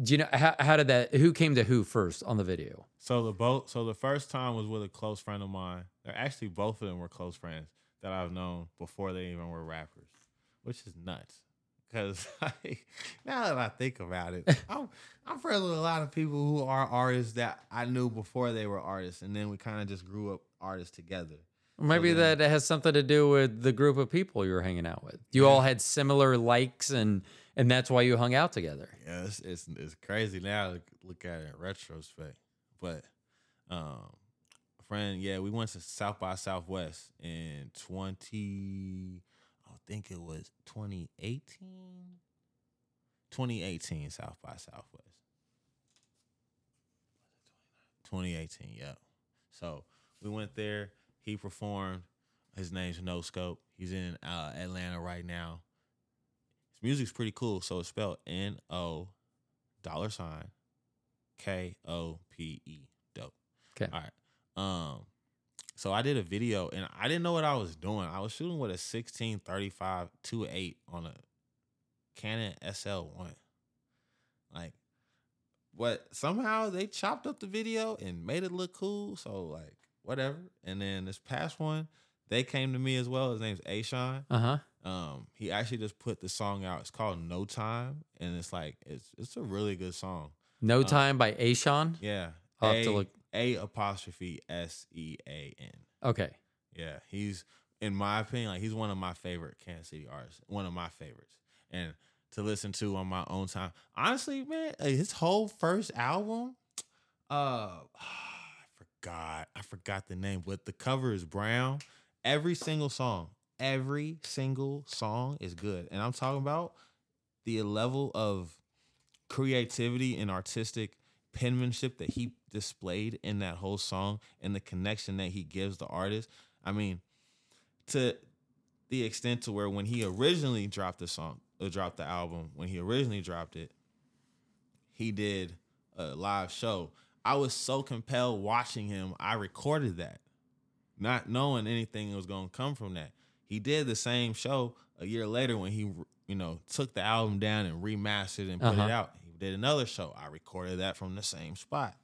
S1: Do you know how, how did that? Who came to who first on the video?
S2: So the both so the first time was with a close friend of mine. They're actually both of them were close friends that I've known before they even were rappers, which is nuts. Because like, now that I think about it, I'm I'm friends with a lot of people who are artists that I knew before they were artists, and then we kind of just grew up artists together.
S1: Maybe
S2: then-
S1: that has something to do with the group of people you were hanging out with. You all had similar likes, and and that's why you hung out together.
S2: Yeah, it's it's, it's crazy now to look at it in retrospect. But um friend, yeah, we went to South by Southwest in twenty I think it was 2018. 2018 South by Southwest. 2018, yeah. So we went there. He performed. His name's No Scope. He's in uh, Atlanta right now. His music's pretty cool. So it's spelled N O dollar sign K O P E. Dope.
S1: Okay.
S2: All right. Um, so I did a video and I didn't know what I was doing. I was shooting with a 1635 2.8 on a Canon SL1. Like, but somehow they chopped up the video and made it look cool. So like whatever. And then this past one, they came to me as well. His name's A'Sean.
S1: Uh huh.
S2: Um, he actually just put the song out. It's called No Time, and it's like it's it's a really good song.
S1: No time by A'Sean.
S2: Yeah,
S1: I'll have to
S2: A-
S1: look-
S2: A apostrophe S E A N.
S1: Okay.
S2: Yeah, he's in my opinion, like he's one of my favorite Kansas City artists, one of my favorites, and to listen to on my own time. Honestly, man, his whole first album, uh, I forgot, I forgot the name, but the cover is brown. Every single song, every single song is good, and I'm talking about the level of creativity and artistic penmanship that he displayed in that whole song and the connection that he gives the artist. I mean, to the extent to where when he originally dropped the song, or dropped the album, when he originally dropped it, he did a live show. I was so compelled watching him. I recorded that, not knowing anything was going to come from that. He did the same show a year later when he, you know, took the album down and remastered and put
S1: Uh-huh.
S2: it out. He did another show. I recorded that from the same spot.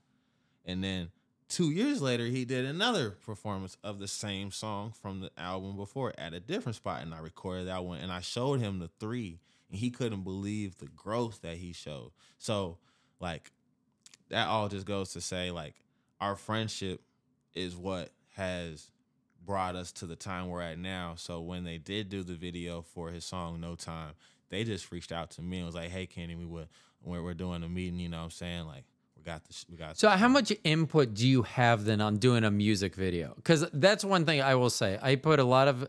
S2: And then two years later, he did another performance of the same song from the album before at a different spot. And I recorded that one and I showed him the three, and he couldn't believe the growth that he showed. So, like, that all just goes to say, like, our friendship is what has brought us to the time we're at now. So when they did do the video for his song No Time, they just reached out to me and was like, "Hey, Kenny, we would we're, we're doing a meeting. You know, what I'm saying like we got this, we got."
S1: So, how much input do you have then on doing a music video? Because that's one thing I will say. I put a lot of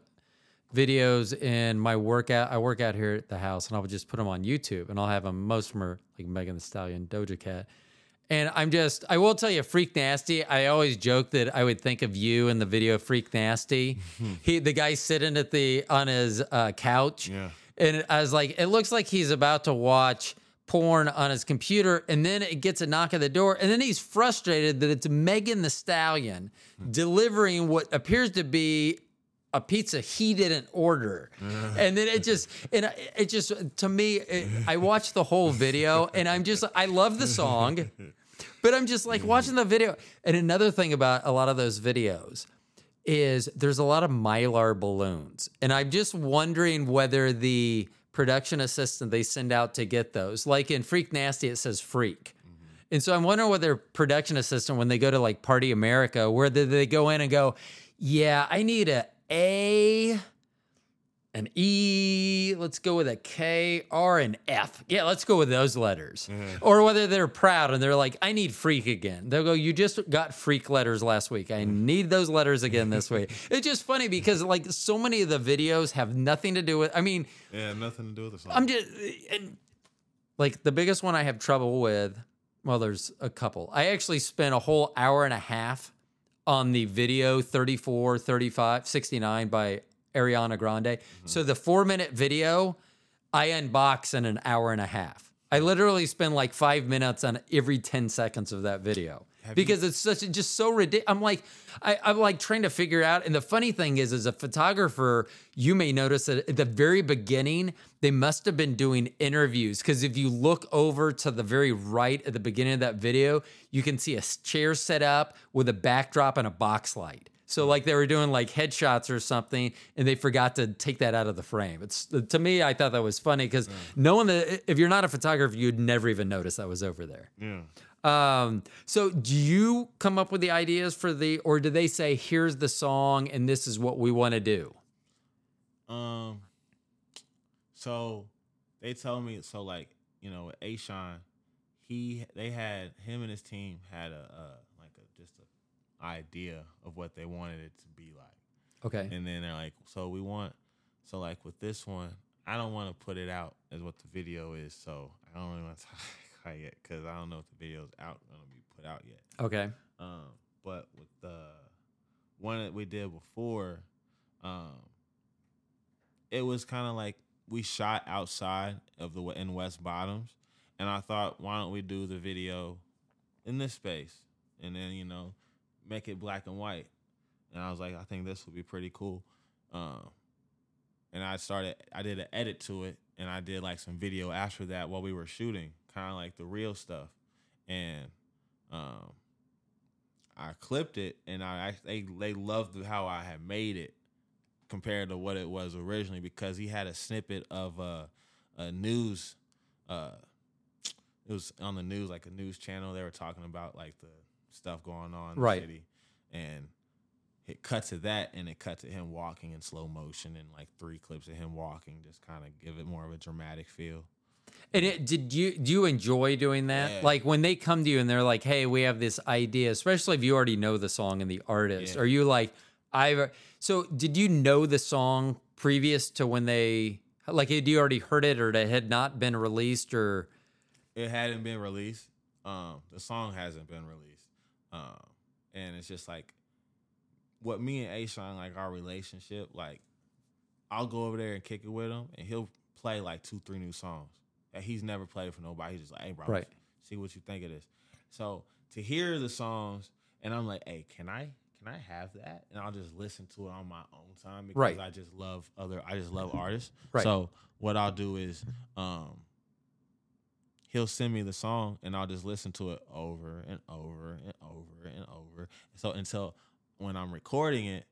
S1: videos in my workout. I work out here at the house, and I'll just put them on YouTube, and I'll have them. Most of them are like Megan Thee Stallion, Doja Cat. And I'm just, I will tell you, Freak Nasty. I always joke that I would think of you in the video Freak Nasty. he, the guy sitting at the on his uh, couch,
S2: Yeah.
S1: and I was like, it looks like he's about to watch porn on his computer, and then it gets a knock at the door, and then he's frustrated that it's Megan Thee Stallion delivering what appears to be a pizza he didn't order, uh. and then it just and it just to me, it, I watched the whole video, and I'm just I love the song, but I'm just like watching the video. And another thing about a lot of those videos is there's a lot of mylar balloons. And I'm just wondering whether the production assistant they send out to get those, like in Freak Nasty, it says freak. And so I'm wondering whether production assistant, when they go to like Party America, whether they go in and go, yeah, I need a A, an E, let's go with a K, R, and F. Yeah, let's go with those letters. Mm-hmm. Or whether they're proud and they're like, I need freak again. They'll go, You just got freak letters last week. I mm-hmm. need those letters again this week. It's just funny because like so many of the videos have nothing to do with, I mean,
S2: Yeah, nothing to do with the song.
S1: I'm just and like the biggest one I have trouble with. Well, there's a couple. I actually spent a whole hour and a half on the video 34, 35, 69 by Ariana Grande. Mm-hmm. So the four minute video, I unbox in an hour and a half. I literally spend like five minutes on every 10 seconds of that video because it's such just so ridiculous. I'm like, I, I'm like trying to figure out. And the funny thing is, as a photographer, you may notice that at the very beginning, they must have been doing interviews because if you look over to the very right at the beginning of that video, you can see a chair set up with a backdrop and a box light. So like they were doing like headshots or something, and they forgot to take that out of the frame. It's to me, I thought that was funny because knowing that if you're not a photographer, you'd never even notice that was over there.
S2: yeah.
S1: Um, so do you come up with the ideas for the, or do they say, here's the song and this is what we want to do?
S2: Um. So they told me so like you know with he they had him and his team had a uh, like a just a idea of what they wanted it to be like,
S1: Okay.
S2: and then they're like, so we want so like with this one, I don't want to put it out as what the video is, so I don't really want to yet because I don't know if the video's out gonna be put out yet.
S1: Okay.
S2: Um, but with the one that we did before, um, it was kind of like we shot outside of the in West Bottoms, and I thought, why don't we do the video in this space, and then you know, make it black and white. And I was like, I think this would be pretty cool. Um, and I started, I did an edit to it, and I did like some video after that while we were shooting, kind of like the real stuff, and um, I clipped it, and I they they loved how I had made it compared to what it was originally because he had a snippet of a a news uh it was on the news like a news channel. They were talking about like the stuff going on in
S1: Right.
S2: the city. And it cut to that and it cut to him walking in slow motion and like three clips of him walking just kind of give it more of a dramatic feel
S1: And it, did you do you enjoy doing that?
S2: Yeah.
S1: Like when they come to you and they're like, "Hey, we have this idea," especially if you already know the song and the artist.
S2: Yeah.
S1: Are you like, "I"? So did you know the song previous to when they like? Had you already heard it, or it had not been released, or
S2: it hadn't been released um the song hasn't been released um and it's just like what me and A'Sean like our relationship like I'll go over there and kick it with him and he'll play like two three new songs that he's never played for nobody he's just like hey bro
S1: Right.
S2: see what you think of this so to hear the songs and I'm like hey can I can I have that and I'll just listen to it on my own time because
S1: Right.
S2: I just love other I just love artists
S1: Right.
S2: so what I'll do is um he'll send me the song and I'll just listen to it over and over and over and over. So until when I'm recording it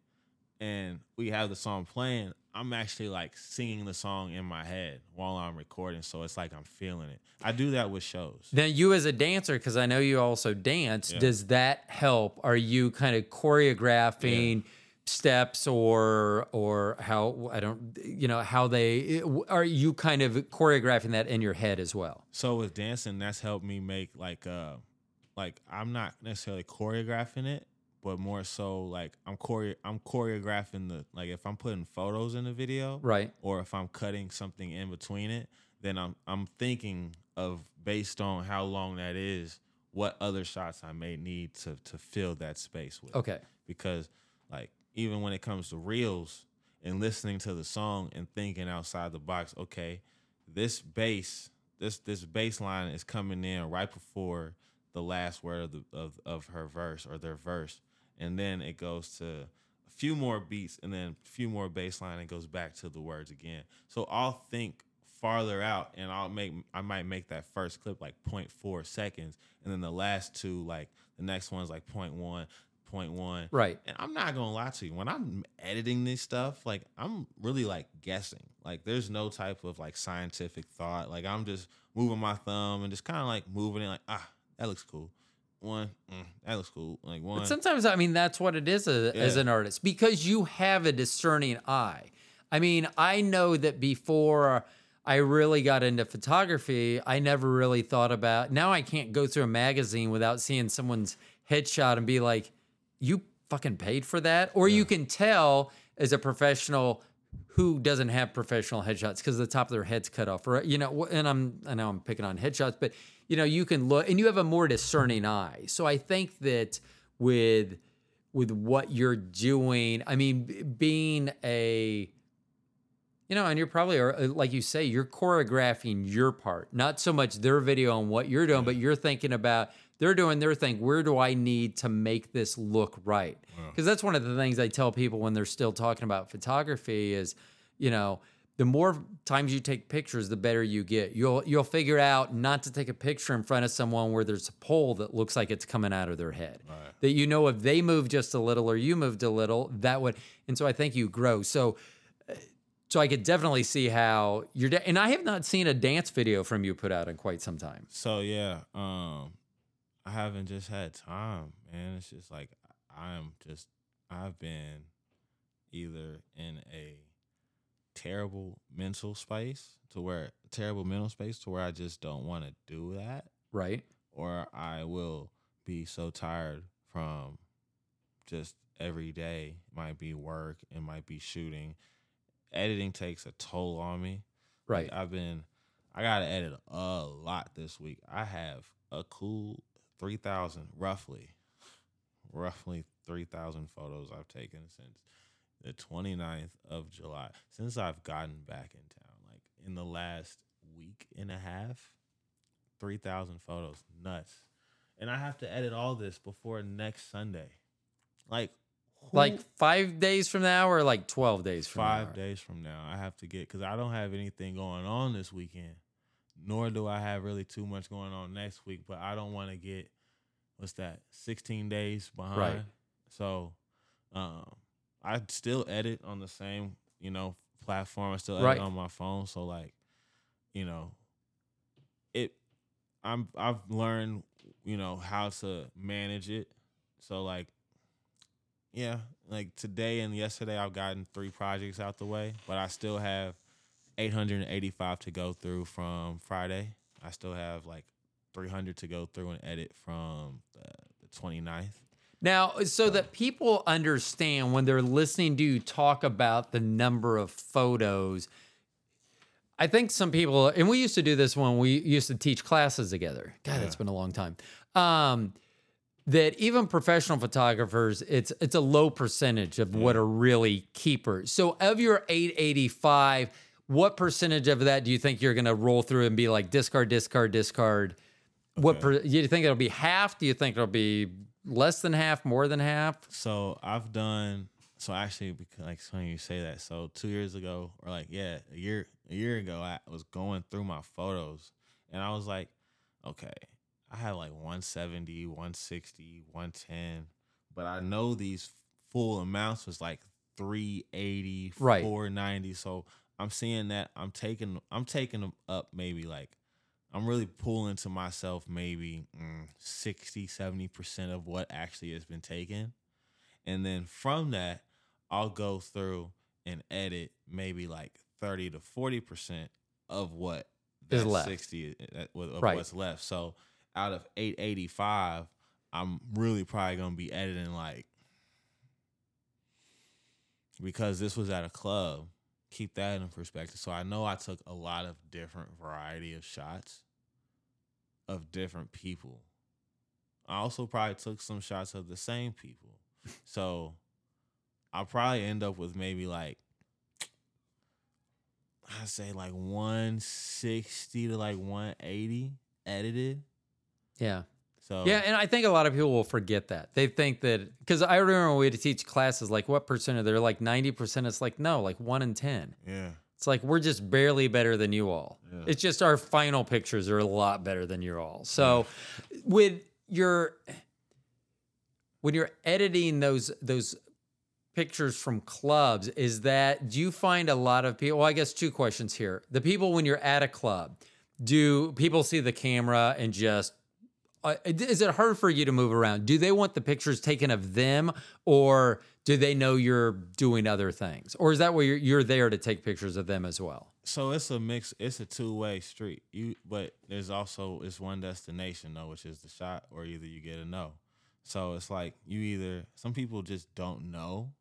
S2: and we have the song playing, I'm actually like singing the song in my head while I'm recording. So it's like I'm feeling it. I do that with shows.
S1: Now, you as a dancer, because I know you also dance.
S2: Yeah.
S1: Does that help? Are you kind of choreographing? steps or or how i don't you know how they are you kind of choreographing that in your head as well
S2: So with dancing, that's helped me make like uh like I'm not necessarily choreographing it, but more so like I'm chore I'm choreographing the like if I'm putting photos in the video,
S1: right
S2: or if I'm cutting something in between it, then I'm I'm thinking of based on how long that is, what other shots I may need to to fill that space with.
S1: okay
S2: Because like even when it comes to reels and listening to the song and thinking outside the box, okay, this bass, this this bass line is coming in right before the last word of the of, of her verse or their verse. And then it goes to a few more beats and then a few more bass line and goes back to the words again. So I'll think farther out and I'll make I might make that first clip like 0.4 seconds and then the last two like the next one's like 0.1 0.1
S1: right
S2: and I'm not gonna lie to you, when I'm editing this stuff, like I'm really like guessing. Like there's no type of like scientific thought. Like I'm just moving my thumb and just kind of like moving it, like ah, that looks cool. One, mm, that looks cool. Like one,
S1: But sometimes, I mean, that's what it is a, as an artist because you have a discerning eye. I mean, I know that before I really got into photography, I never really thought about. Now I can't go through a magazine without seeing someone's headshot and be like, "You fucking paid for that," or you can tell as a professional who doesn't have professional headshots because the top of their head's cut off, or you know. And I'm I know I'm picking on headshots, but you know you can look and you have a more discerning eye. So I think that with with what you're doing, I mean, being a you know, and you're probably uh, like you say, you're choreographing your part, not so much their video on what you're doing, but you're thinking about they're doing their thing. Where do I need to make this look right? Because that's one of the things I tell people when they're still talking about photography is, you know, the more times you take pictures, the better you get. You'll you'll figure out not to take a picture in front of someone where there's a pole that looks like it's coming out of their head. That you know if they move just a little or you moved a little, that would. And so I think you grow. So so I could definitely see how you're. Da- and I have not seen a dance video from you put out in quite some time.
S2: So yeah, um, I haven't just had time, man. It's just like I'm just I've been either in a terrible mental space to where terrible mental space to where I just don't want to do that,
S1: Right.
S2: or I will be so tired from just every day. It might be work, it might be shooting. Editing takes a toll on me.
S1: Right.
S2: Like, I've been, I gotta edit a lot this week. I have a cool three thousand, roughly, roughly three thousand photos I've taken since the 29th of July. Since I've gotten back in town, like in the last week and a half, three thousand photos, nuts. And I have to edit all this before next Sunday. Like, who-
S1: like five days from now or like 12 days from
S2: five
S1: now?
S2: days from now i have to get because i don't have anything going on this weekend nor do i have really too much going on next week but i don't want to get what's that 16 days behind
S1: Right.
S2: so um i still edit on the same you know platform i still edit
S1: Right.
S2: on my phone so like you know it i'm i've learned you know how to manage it so like yeah, like today and yesterday, I've gotten three projects out the way, but I still have 885 to go through from Friday. I still have like 300 to go through and edit from the, the 29th.
S1: Now, so that people understand when they're listening to you talk about the number of photos, I think some people, and we used to do this when we used to teach classes together. God, it's been a long time. Um, that even professional photographers, it's it's a low percentage of what are really keepers. So of your 885, what percentage of that do you think you're going to roll through and be like discard, discard, discard? What per, do you think it'll be half? Do you think it'll be less than half, more than half?
S2: So I've done. So actually, because like funny you say that. So two years ago, or like yeah, a year a year ago, I was going through my photos, and I was like, okay, I had like 170, 160, 110, but I know these full amounts was like 380,
S1: Right.
S2: 490. So I'm seeing that I'm taking I'm taking them up maybe like I'm really pulling to myself maybe mm, 60, 70% of what actually has been taken. And then from that, I'll go through and edit maybe like 30 to 40% of what
S1: Is left.
S2: 60 uh, of
S1: Right.
S2: what's left. So out of 885, I'm really probably going to be editing like because this was at a club. Keep that in perspective. So I know I took a lot of different variety of shots of different people. I also probably took some shots of the same people. So I'll probably end up with maybe like I say like 160 to like 180 edited.
S1: Yeah.
S2: So
S1: Yeah, and I think a lot of people will forget that. They think that because I remember when we had to teach classes, like what percent are there? Like ninety percent. It's like no, like one in ten.
S2: yeah.
S1: It's like we're just barely better than you all.
S2: Yeah.
S1: It's just our final pictures are a lot better than you all. So with your when you're editing those those pictures from clubs, is that do you find a lot of people? Well, I guess two questions here. The people when you're at a club, do people see the camera and just uh, is it hard for you to move around? Do they want the pictures taken of them, or do they know you're doing other things, or is that where you're, you're there to take pictures of them as well?
S2: So it's a mix. It's a two way street. You, but there's also it's one destination though, which is the shot, or either you get a no. So it's like you either some people just don't know,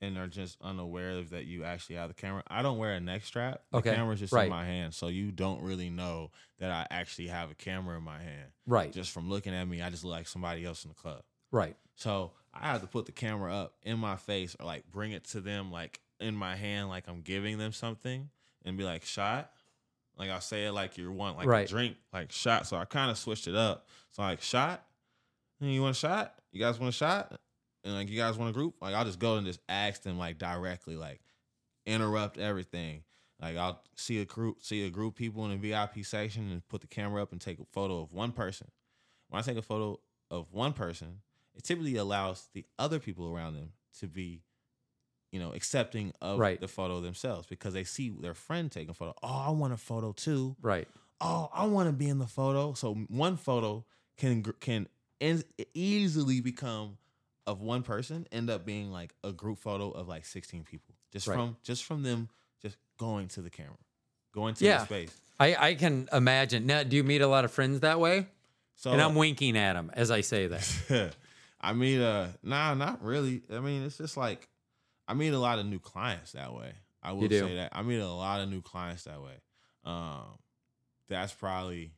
S2: and are just unaware of that you actually have the camera. I don't wear a neck strap. The
S1: Okay,
S2: camera's just
S1: right.
S2: in my hand, so you don't really know that I actually have a camera in my hand.
S1: Right,
S2: Just from looking at me, I just look like somebody else in the club.
S1: right,
S2: So I have to put the camera up in my face or like bring it to them like in my hand, like I'm giving them something and be like, shot. Like I'll say it like you want like
S1: Right.
S2: a drink, like shot. So I kind of switched it up. So like shot. "Hey, You want a shot? You guys want a shot? And like you guys want a group? Like I'll just go and just ask them like directly, like interrupt everything. Like I'll see a group, see a group of people in the VIP section and put the camera up and take a photo of one person. When I take a photo of one person, it typically allows the other people around them to be, you know, accepting of
S1: Right.
S2: the photo themselves because they see their friend taking a photo. Oh, I want a photo too.
S1: right.
S2: Oh, I want to be in the photo. So one photo can can easily become of one person end up being like a group photo of like 16 people just
S1: Right.
S2: from just from them just going to the camera going to
S1: Yeah.
S2: the space
S1: I, I can imagine. Now, do you meet a lot of friends that way?
S2: so
S1: and I'm winking at them as I say that.
S2: I mean, uh, nah, not really. I mean, it's just like I meet a lot of new clients that way. I will say that I meet a lot of new clients that way. Um, that's probably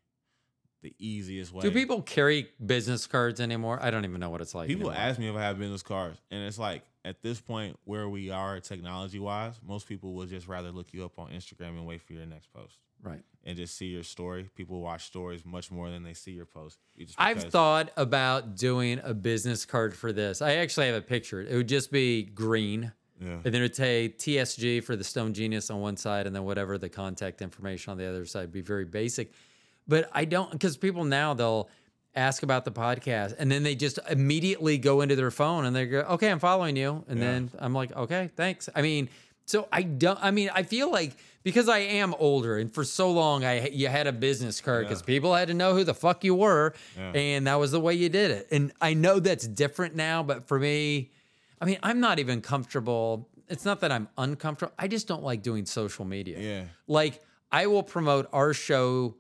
S2: the easiest way.
S1: Do people carry business cards anymore? I don't even know what it's like.
S2: People
S1: anymore.
S2: ask me if I have business cards, and it's like at this point where we are technology wise, most people would just rather look you up on Instagram and wait for your next post
S1: right.
S2: and just see your story. People watch stories much more than they see your post. Just
S1: I've thought about doing a business card for this. I actually have a picture. It would just be green.
S2: yeah.
S1: And then it would say TSG for the Stone Genius on one side, and then whatever the contact information on the other side. Be very basic. But I don't because people now they'll ask about the podcast and then they just immediately go into their phone and they go, "Okay, I'm following you," and
S2: Yeah.
S1: then I'm like, "Okay, thanks." I mean, so I don't. I mean, I feel like because I am older and for so long I you had a business card because
S2: Yeah.
S1: people had to know who the fuck you were,
S2: Yeah.
S1: and that was the way you did it. And I know that's different now, but for me. I mean, I'm not even comfortable. It's not that I'm uncomfortable. I just don't like doing social media.
S2: Yeah.
S1: Like I will promote our show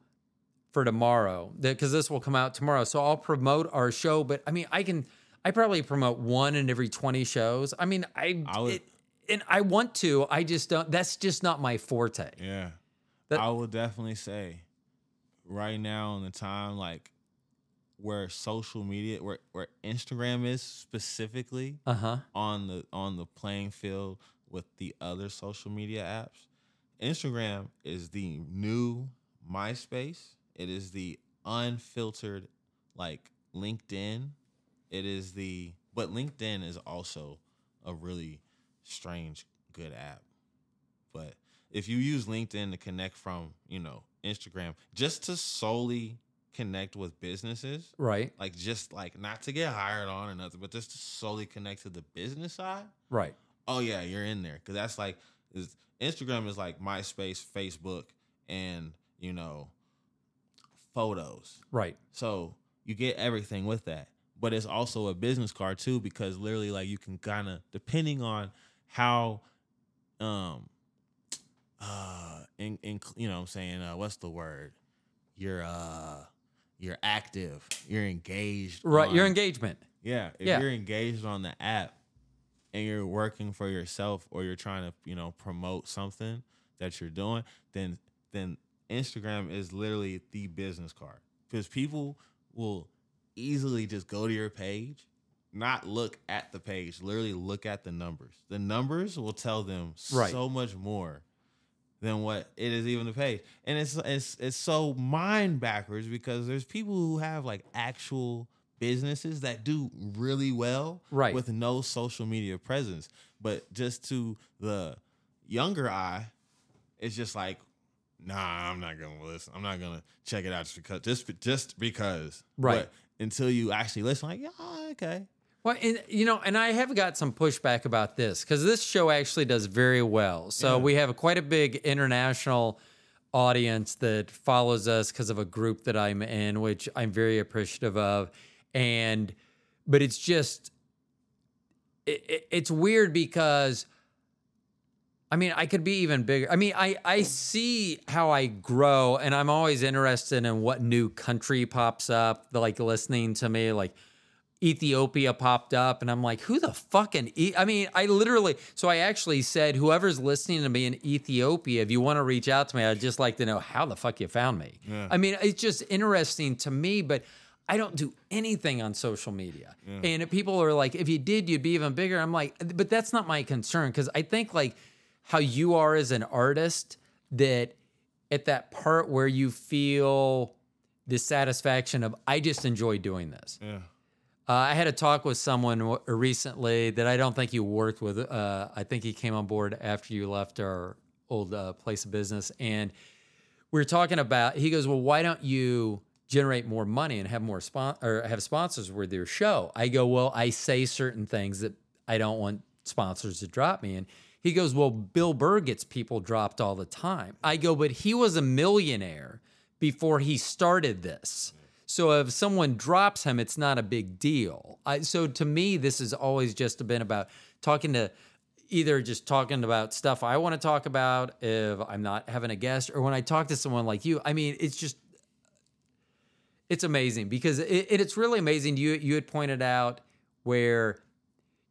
S1: for tomorrow because this will come out tomorrow. So I'll promote our show, but I mean, I can, I probably promote one in every 20 shows. I mean, I,
S2: I would-
S1: it, and I want to, I just don't, that's just not my forte.
S2: Yeah.
S1: That-
S2: I would definitely say right now in the time like where social media where where Instagram is specifically
S1: Uh huh.
S2: on the on the playing field with the other social media apps. Instagram is the new MySpace. It is the unfiltered like LinkedIn. It is the but LinkedIn is also a really strange good app. But if you use LinkedIn to connect from, you know, Instagram just to solely connect with businesses,
S1: Right.
S2: like just like not to get hired on or nothing, but just to solely connect to the business side.
S1: Right.
S2: Oh yeah, you're in there because that's like Instagram is like MySpace, Facebook, and you know photos.
S1: Right.
S2: So you get everything with that, but it's also a business card too because literally like you can kind of depending on how um uh in, in you know what I'm saying uh what's the word you're uh you're active you're engaged
S1: Right. Your engagement.
S2: yeah, if
S1: Yeah.
S2: you're engaged on the app and you're working for yourself or you're trying to, you know, promote something that you're doing, then then Instagram is literally the business card. Because people will easily just go to your page, not look at the page, literally look at the numbers. The numbers will tell them
S1: Right.
S2: so much more than what it is even the page. And it's it's it's so mind backwards because there's people who have like actual businesses that do really well
S1: Right.
S2: with no social media presence. But just to the younger eye, it's just like, nah, I'm not gonna listen. I'm not gonna check it out just because just just because.
S1: Right.
S2: But until you actually listen, like, yeah, okay.
S1: Well, and, you know, and I have got some pushback about this because this show actually does very well. So
S2: Yeah.
S1: we have quite a big international audience that follows us because of a group that I'm in, which I'm very appreciative of. And, but it's just, it, it- it's weird because. I mean, I could be even bigger. I mean, I I see how I grow, and I'm always interested in what new country pops up. Like listening to me, like Ethiopia popped up, and I'm like, who the fucking? E-? I mean, I literally. So I actually said, whoever's listening to me in Ethiopia, if you want to reach out to me, I'd just like to know how the fuck you found me.
S2: Yeah.
S1: I mean, it's just interesting to me, but. I don't do anything on social media. And if people are like, if you did, you'd be even bigger. I'm like, but that's not my concern because I think like how you are as an artist that at that part where you feel the satisfaction of I just enjoy doing this.
S2: Yeah.
S1: Uh, I had a talk with someone w- recently that I don't think you worked with. Uh, I think he came on board after you left our old uh, place of business, and we were talking about. He goes, "Well, why don't you generate more money and have more spon- or have sponsors with your show?" I go, "Well, I say certain things that I don't want sponsors to drop me." And he goes, "Well, Bill Burr gets people dropped all the time." I go, "But he was a millionaire before he started this." So if someone drops him, it's not a big deal. I, so to me, this has always just been about talking to either just talking about stuff I want to talk about if I'm not having a guest, or when I talk to someone like you. I mean, it's just it's amazing because it, it- it's really amazing. You you had pointed out where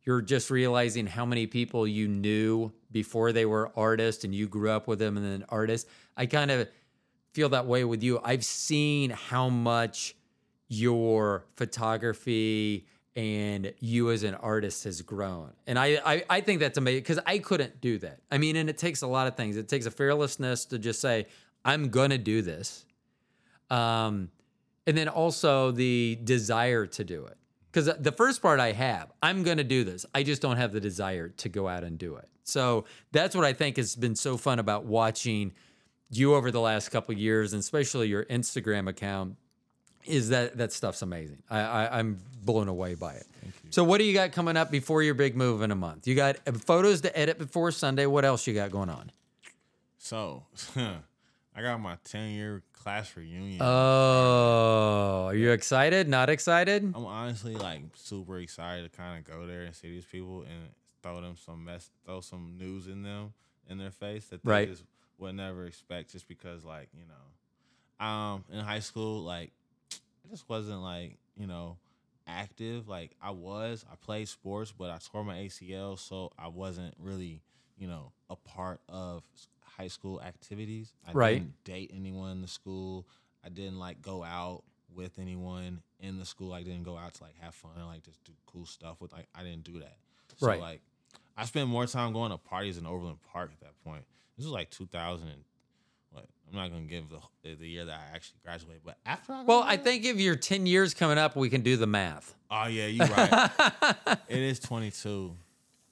S1: you're just realizing how many people you knew before they were artists and you grew up with them and then artists. I kind of feel that way with you. I've seen how much your photography and you as an artist has grown. And I I, I think that's amazing because I couldn't do that. I mean, and it takes a lot of things. It takes a fearlessness to just say, I'm gonna do this. Um, and then also the desire to do it. Because the first part I have, I'm going to do this. I just don't have the desire to go out and do it. So that's what I think has been so fun about watching you over the last couple of years, and especially your Instagram account, is that that stuff's amazing. I, I, I'm blown away by it. So what do you got coming up before your big move in a month? You got uh, photos to edit before Sunday. What else you got going on?
S2: So I got my 10 year class reunion.
S1: Oh, are you excited? Not excited?
S2: I'm honestly like super excited to kind of go there and see these people and throw them some mess, throw some news in them in their face that they
S1: Right.
S2: just would never expect just because like you know, um, in high school like I just wasn't like you know active like I was. I played sports, but I tore my ACL, so I wasn't really you know a part of high school activities. I
S1: Right.
S2: didn't date anyone in the school. I didn't like go out with anyone in the school. I didn't go out to like have fun and like just do cool stuff with like I didn't do that. So
S1: Right.
S2: like I spent more time going to parties in Overland Park at that point. This was like 2000 and what? I'm not gonna give the the year that I actually graduated, but after I
S1: Well, I think if you're 10 years coming up, we can do the math.
S2: Oh yeah, you're right. it is 22.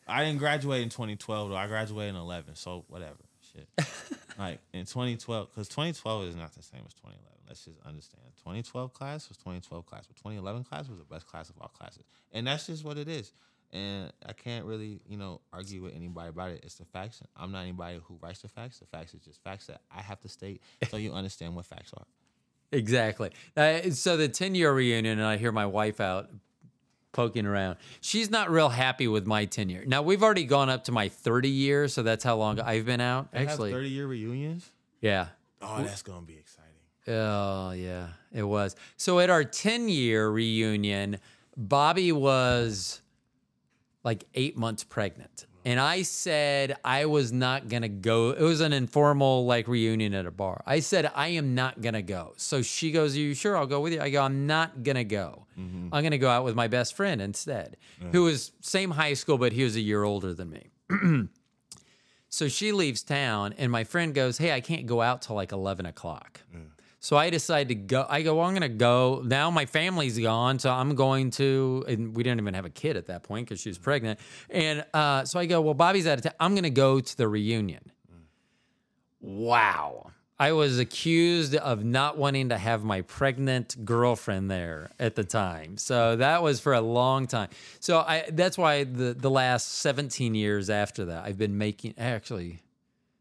S2: I didn't graduate in 2012 though. I graduated in 11, so whatever. Shit. like in 2012, because 2012 is not the same as 2011. Let's just understand. 2012 class was 2012 class, but 2011 class was the best class of all classes, and that's just what it is. And I can't really, you know, argue with anybody about it. It's the facts. I'm not anybody who writes the facts. The facts is just facts that I have to state so you understand what facts are.
S1: Exactly. Uh, so the 10 year reunion, and I hear my wife out poking around. She's not real happy with my tenure. Now, we've already gone up to my 30 years, so that's how long I've been out.
S2: They
S1: Actually,
S2: 30 year reunions.
S1: yeah.
S2: Oh, that's gonna be exciting.
S1: Oh, yeah, it was. So at our 10 year reunion, Bobby was like eight months pregnant. And I said I was not going to go. It was an informal like reunion at a bar. I said, I am not going to go. So she goes, Are you sure I'll go with you? I go, I'm not going to go. Mm-hmm. I'm going to go out with my best friend instead, who was same high school, but he was a year older than me. So she leaves town, and my friend goes, Hey, I can't go out till like 11 o'clock. So I decide to go. I go, well, I'm going to go. Now my family's gone. So I'm going to, and we didn't even have a kid at that point because she was pregnant. And uh, so I go, Well, Bobby's out of town. I'm going to go to the reunion. Wow. I was accused of not wanting to have my pregnant girlfriend there at the time. So that was for a long time. So I that's why the the last 17 years after that I've been making actually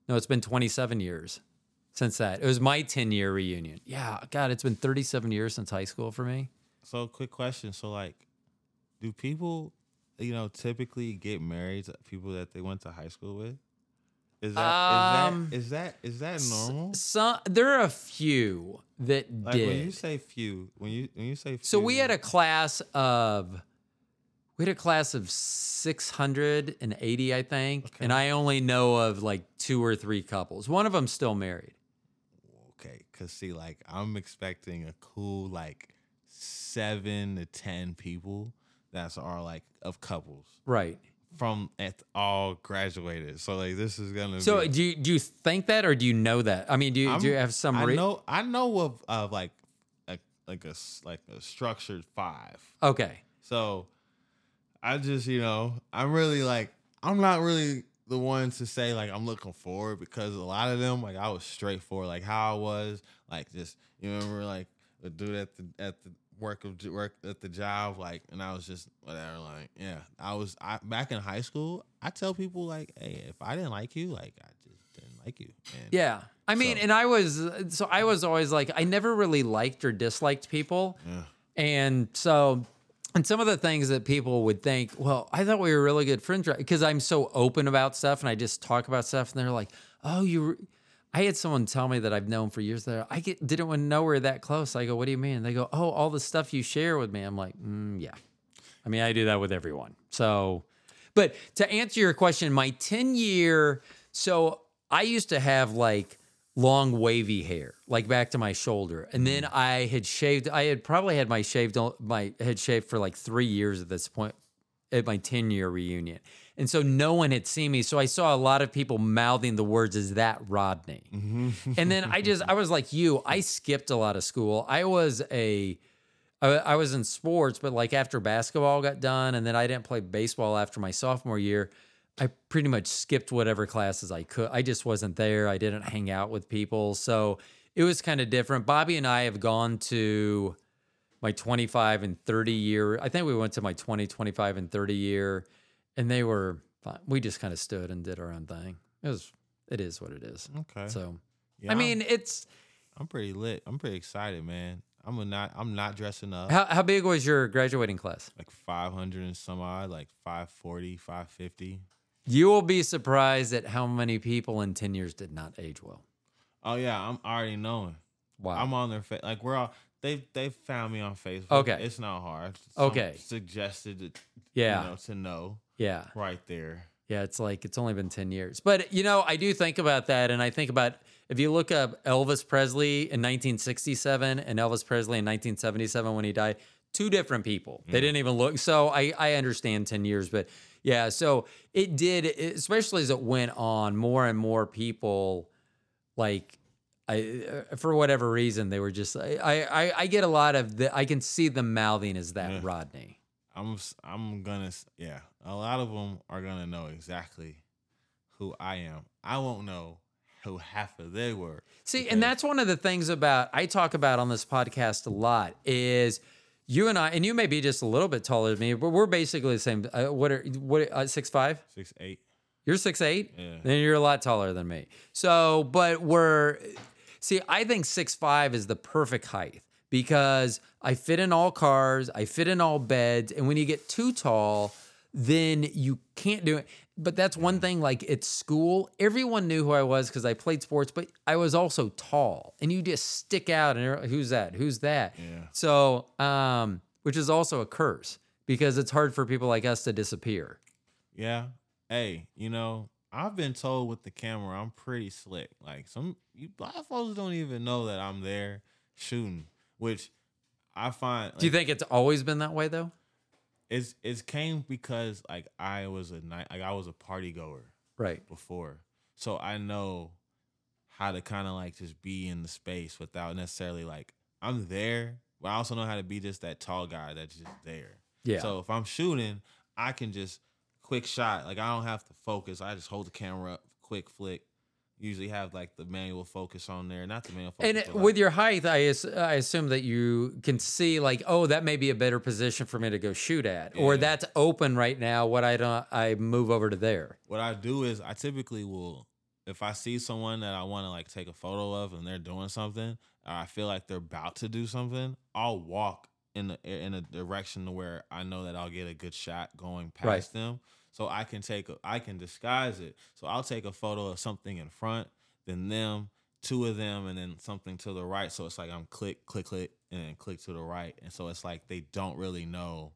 S1: no, it's been 27 years since that. It was my 10 year reunion. Yeah, god, it's been 37 years since high school for me.
S2: So, quick question. So, like, do people, you know, typically get married to people that they went to high school with? Is that
S1: Um,
S2: is that is that is that normal?
S1: Some there are a few that
S2: Like
S1: did.
S2: when you say few, when you when you say few,
S1: So we had a class of we had a class of 680, I think, and I only know of like two or three couples. One of them still married.
S2: Cause see, like I'm expecting a cool like seven to ten people that's are like of couples
S1: Right.
S2: from at all graduated. So like this is gonna
S1: So
S2: be,
S1: do you, do you think that or do you know that? I mean, do you, do you have some
S2: I
S1: re-
S2: know I know of of like a like a like a structured five.
S1: Okay.
S2: So I just, you know, I'm really like, I'm not really the one to say like I'm looking forward because a lot of them, like I was straightforward, like how I was, like just you remember like the dude at the at the work of work at the job, like, and I was just whatever, like, yeah, I was I back in high school. I tell people like, hey, if I didn't like you, like I just didn't like you. And
S1: Yeah. I mean,
S2: So-
S1: and I was so I was always like I never really liked or disliked people.
S2: Yeah.
S1: And so and some of the things that people would think, well, I thought we were really good friends because I'm so open about stuff and I just talk about stuff and they're like, "Oh, you re-" I had someone tell me that I've known for years that I get, didn't want to know we're that close. I go, "What do you mean?" They go, "Oh, all the stuff you share with me." I'm like, mm, "Yeah." I mean, I do that with everyone. So, but to answer your question, my 10 year, so I used to have like long wavy hair, like back to my shoulder. And then mm. I had shaved, I had probably had my shaved, my head shaved for like three years at this point at my 10 year reunion. And so no one had seen me. So I saw a lot of people mouthing the words, Is that Rodney? Mm-hmm. and then I just, I was like you, I skipped a lot of school. I was a, I, I was in sports, but like after basketball got done, and then I didn't play baseball after my sophomore year. I pretty much skipped whatever classes I could. I just wasn't there. I didn't hang out with people, so it was kind of different. Bobby and I have gone to my 25 and 30 year. I think we went to my 20, 25 and 30 year, and they were fine. We just kind of stood and did our own thing. It was, it is what it is.
S2: Okay.
S1: So
S2: Yeah,
S1: I
S2: I'm-
S1: mean, it's
S2: I'm pretty lit. I'm pretty excited, man. I'm not. I'm not dressing up.
S1: how, how big was your graduating class?
S2: like 500 and some odd, like 540, 550.
S1: You will be surprised at how many people in 10 years did not age well.
S2: Oh yeah, I'm already knowing.
S1: Wow.
S2: I'm on their face. Like we're all they they found me on Facebook.
S1: Okay.
S2: it's not hard.
S1: Okay.
S2: suggested it.
S1: yeah.
S2: you know, to know
S1: yeah.
S2: right there.
S1: Yeah, it's like it's only been 10 years. But you know, I do think about that and I think about if you look up Elvis Presley in 1967 and Elvis Presley in 1977 when he died, two different people. They mm. didn't even look. So I I understand 10 years, but yeah, so it did especially as it went on, more and more people like I uh, for whatever reason they were just I I I get a lot of the I can see them mouthing as that
S2: Yeah.
S1: Rodney.
S2: I'm I'm gonna yeah. A lot of them are gonna know exactly who I am. I won't know who half of they were.
S1: See, and that's one of the things about I talk about on this podcast a lot is you and I, and you may be just a little bit taller than me, but we're basically the same. Uh, what are what uh, six five?
S2: six eight.
S1: You're six eight.
S2: Yeah.
S1: Then you're a lot taller than me. So, but we're see, I think six five is the perfect height because I fit in all cars, I fit in all beds, and when you get too tall, then you can't do it. But that's one thing. Like at school, everyone knew who I was because I played sports, but I was also tall, and you just stick out. And who's that? Who's that?
S2: Yeah.
S1: So, um, which is also a curse because it's hard for people like us to disappear.
S2: Yeah. Hey, you know, I've been told with the camera I'm pretty slick. Like some you black folks don't even know that I'm there shooting, which I find
S1: Do you think it's always been that way though?
S2: It's it's came because like I was a night like I was a party goer
S1: Right.
S2: before. So I know how to kind of like just be in the space without necessarily like I'm there, but I also know how to be just that tall guy that's just there.
S1: Yeah.
S2: So if I'm shooting, I can just quick shot. Like I don't have to focus. I just hold the camera up, quick flick. Usually have like the manual focus on there, not the manual focus.
S1: And it-
S2: like-
S1: with your height, I, I assume that you can see like, oh, that may be a better position for me to go shoot at, or that's open right now. What I don't, I move over to there.
S2: what I do is I typically will if I see someone that I want to like take a photo of and they're doing something, or I feel like they're about to do something, I'll walk in the in a direction to where I know that I'll get a good shot going past
S1: Right.
S2: them. So I can take a, I can disguise it. So I'll take a photo of something in front, then them, two of them, and then something to the right. So it's like I'm click, click, click, and click to the right. And so it's like they don't really know.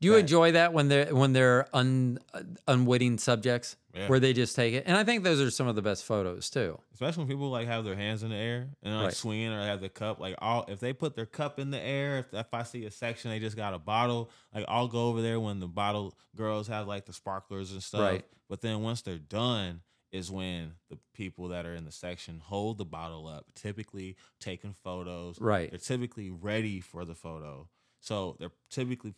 S1: Do you
S2: That-
S1: enjoy that when they're when they're un, unwitting subjects
S2: Yeah.
S1: where they just take it? And I think those are some of the best photos too.
S2: especially when people like have their hands in the air and like
S1: Right.
S2: swinging or have the cup like all if they put their cup in the air if, if i see a section they just got a bottle like i'll go over there when the bottle girls have like the sparklers and stuff
S1: Right.
S2: but then once they're done is when the people that are in the section hold the bottle up typically taking photos
S1: Right.
S2: they're typically ready for the photo so they're typically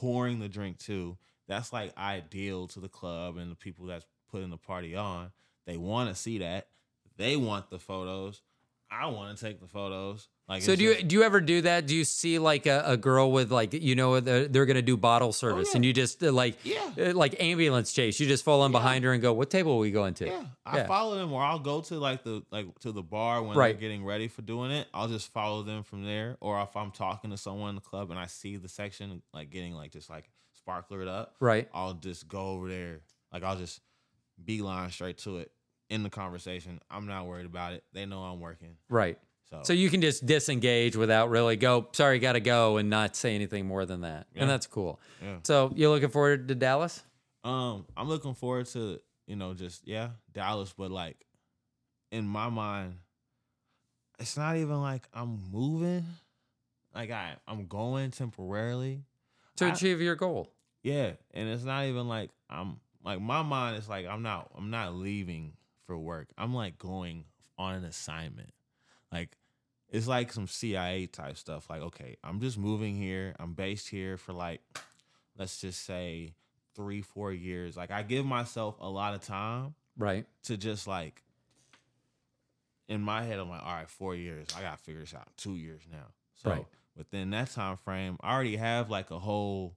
S2: pouring the drink too that's like ideal to the club and the people that's putting the party on. They want to see that. They want the photos. I want to take the photos like
S1: So do you do you ever do that? Do you see like a, a girl with like you know they're, they're gonna do bottle service and
S2: yeah.
S1: you just uh, like
S2: Yeah.
S1: uh, like ambulance chase? You just fall in behind her and go, "What table are we going to?"
S2: yeah i
S1: Yeah.
S2: follow them or i'll go to like the like to the bar when
S1: Right.
S2: they're getting ready for doing it i'll just follow them from there or if i'm talking to someone in the club and i see the section like getting like just like sparklered up
S1: Right.
S2: I'll just go over there. Like I'll just beeline straight to it in the conversation. I'm not worried about it. They know I'm working.
S1: Right.
S2: So,
S1: So you can just disengage without really go, sorry, got to go, and not say anything more than that.
S2: Yeah.
S1: And that's cool.
S2: Yeah.
S1: So you're looking forward to Dallas?
S2: um I'm looking forward to, you know, just yeah, Dallas, but like in my mind, it's not even like I'm moving. Like I I'm going temporarily.
S1: To
S2: I-
S1: achieve your goal.
S2: Yeah, and it's not even like I'm like my mind is like I'm not I'm not leaving for work. I'm like going on an assignment. Like it's like some CIA type stuff. Like okay, I'm just moving here. I'm based here for like let's just say 3 4 years. Like I give myself a lot of time
S1: Right.
S2: to just like in my head I'm like all right, 4 years. I got to figure this out. 2 years now. So
S1: Right.
S2: within that time frame, I already have like a whole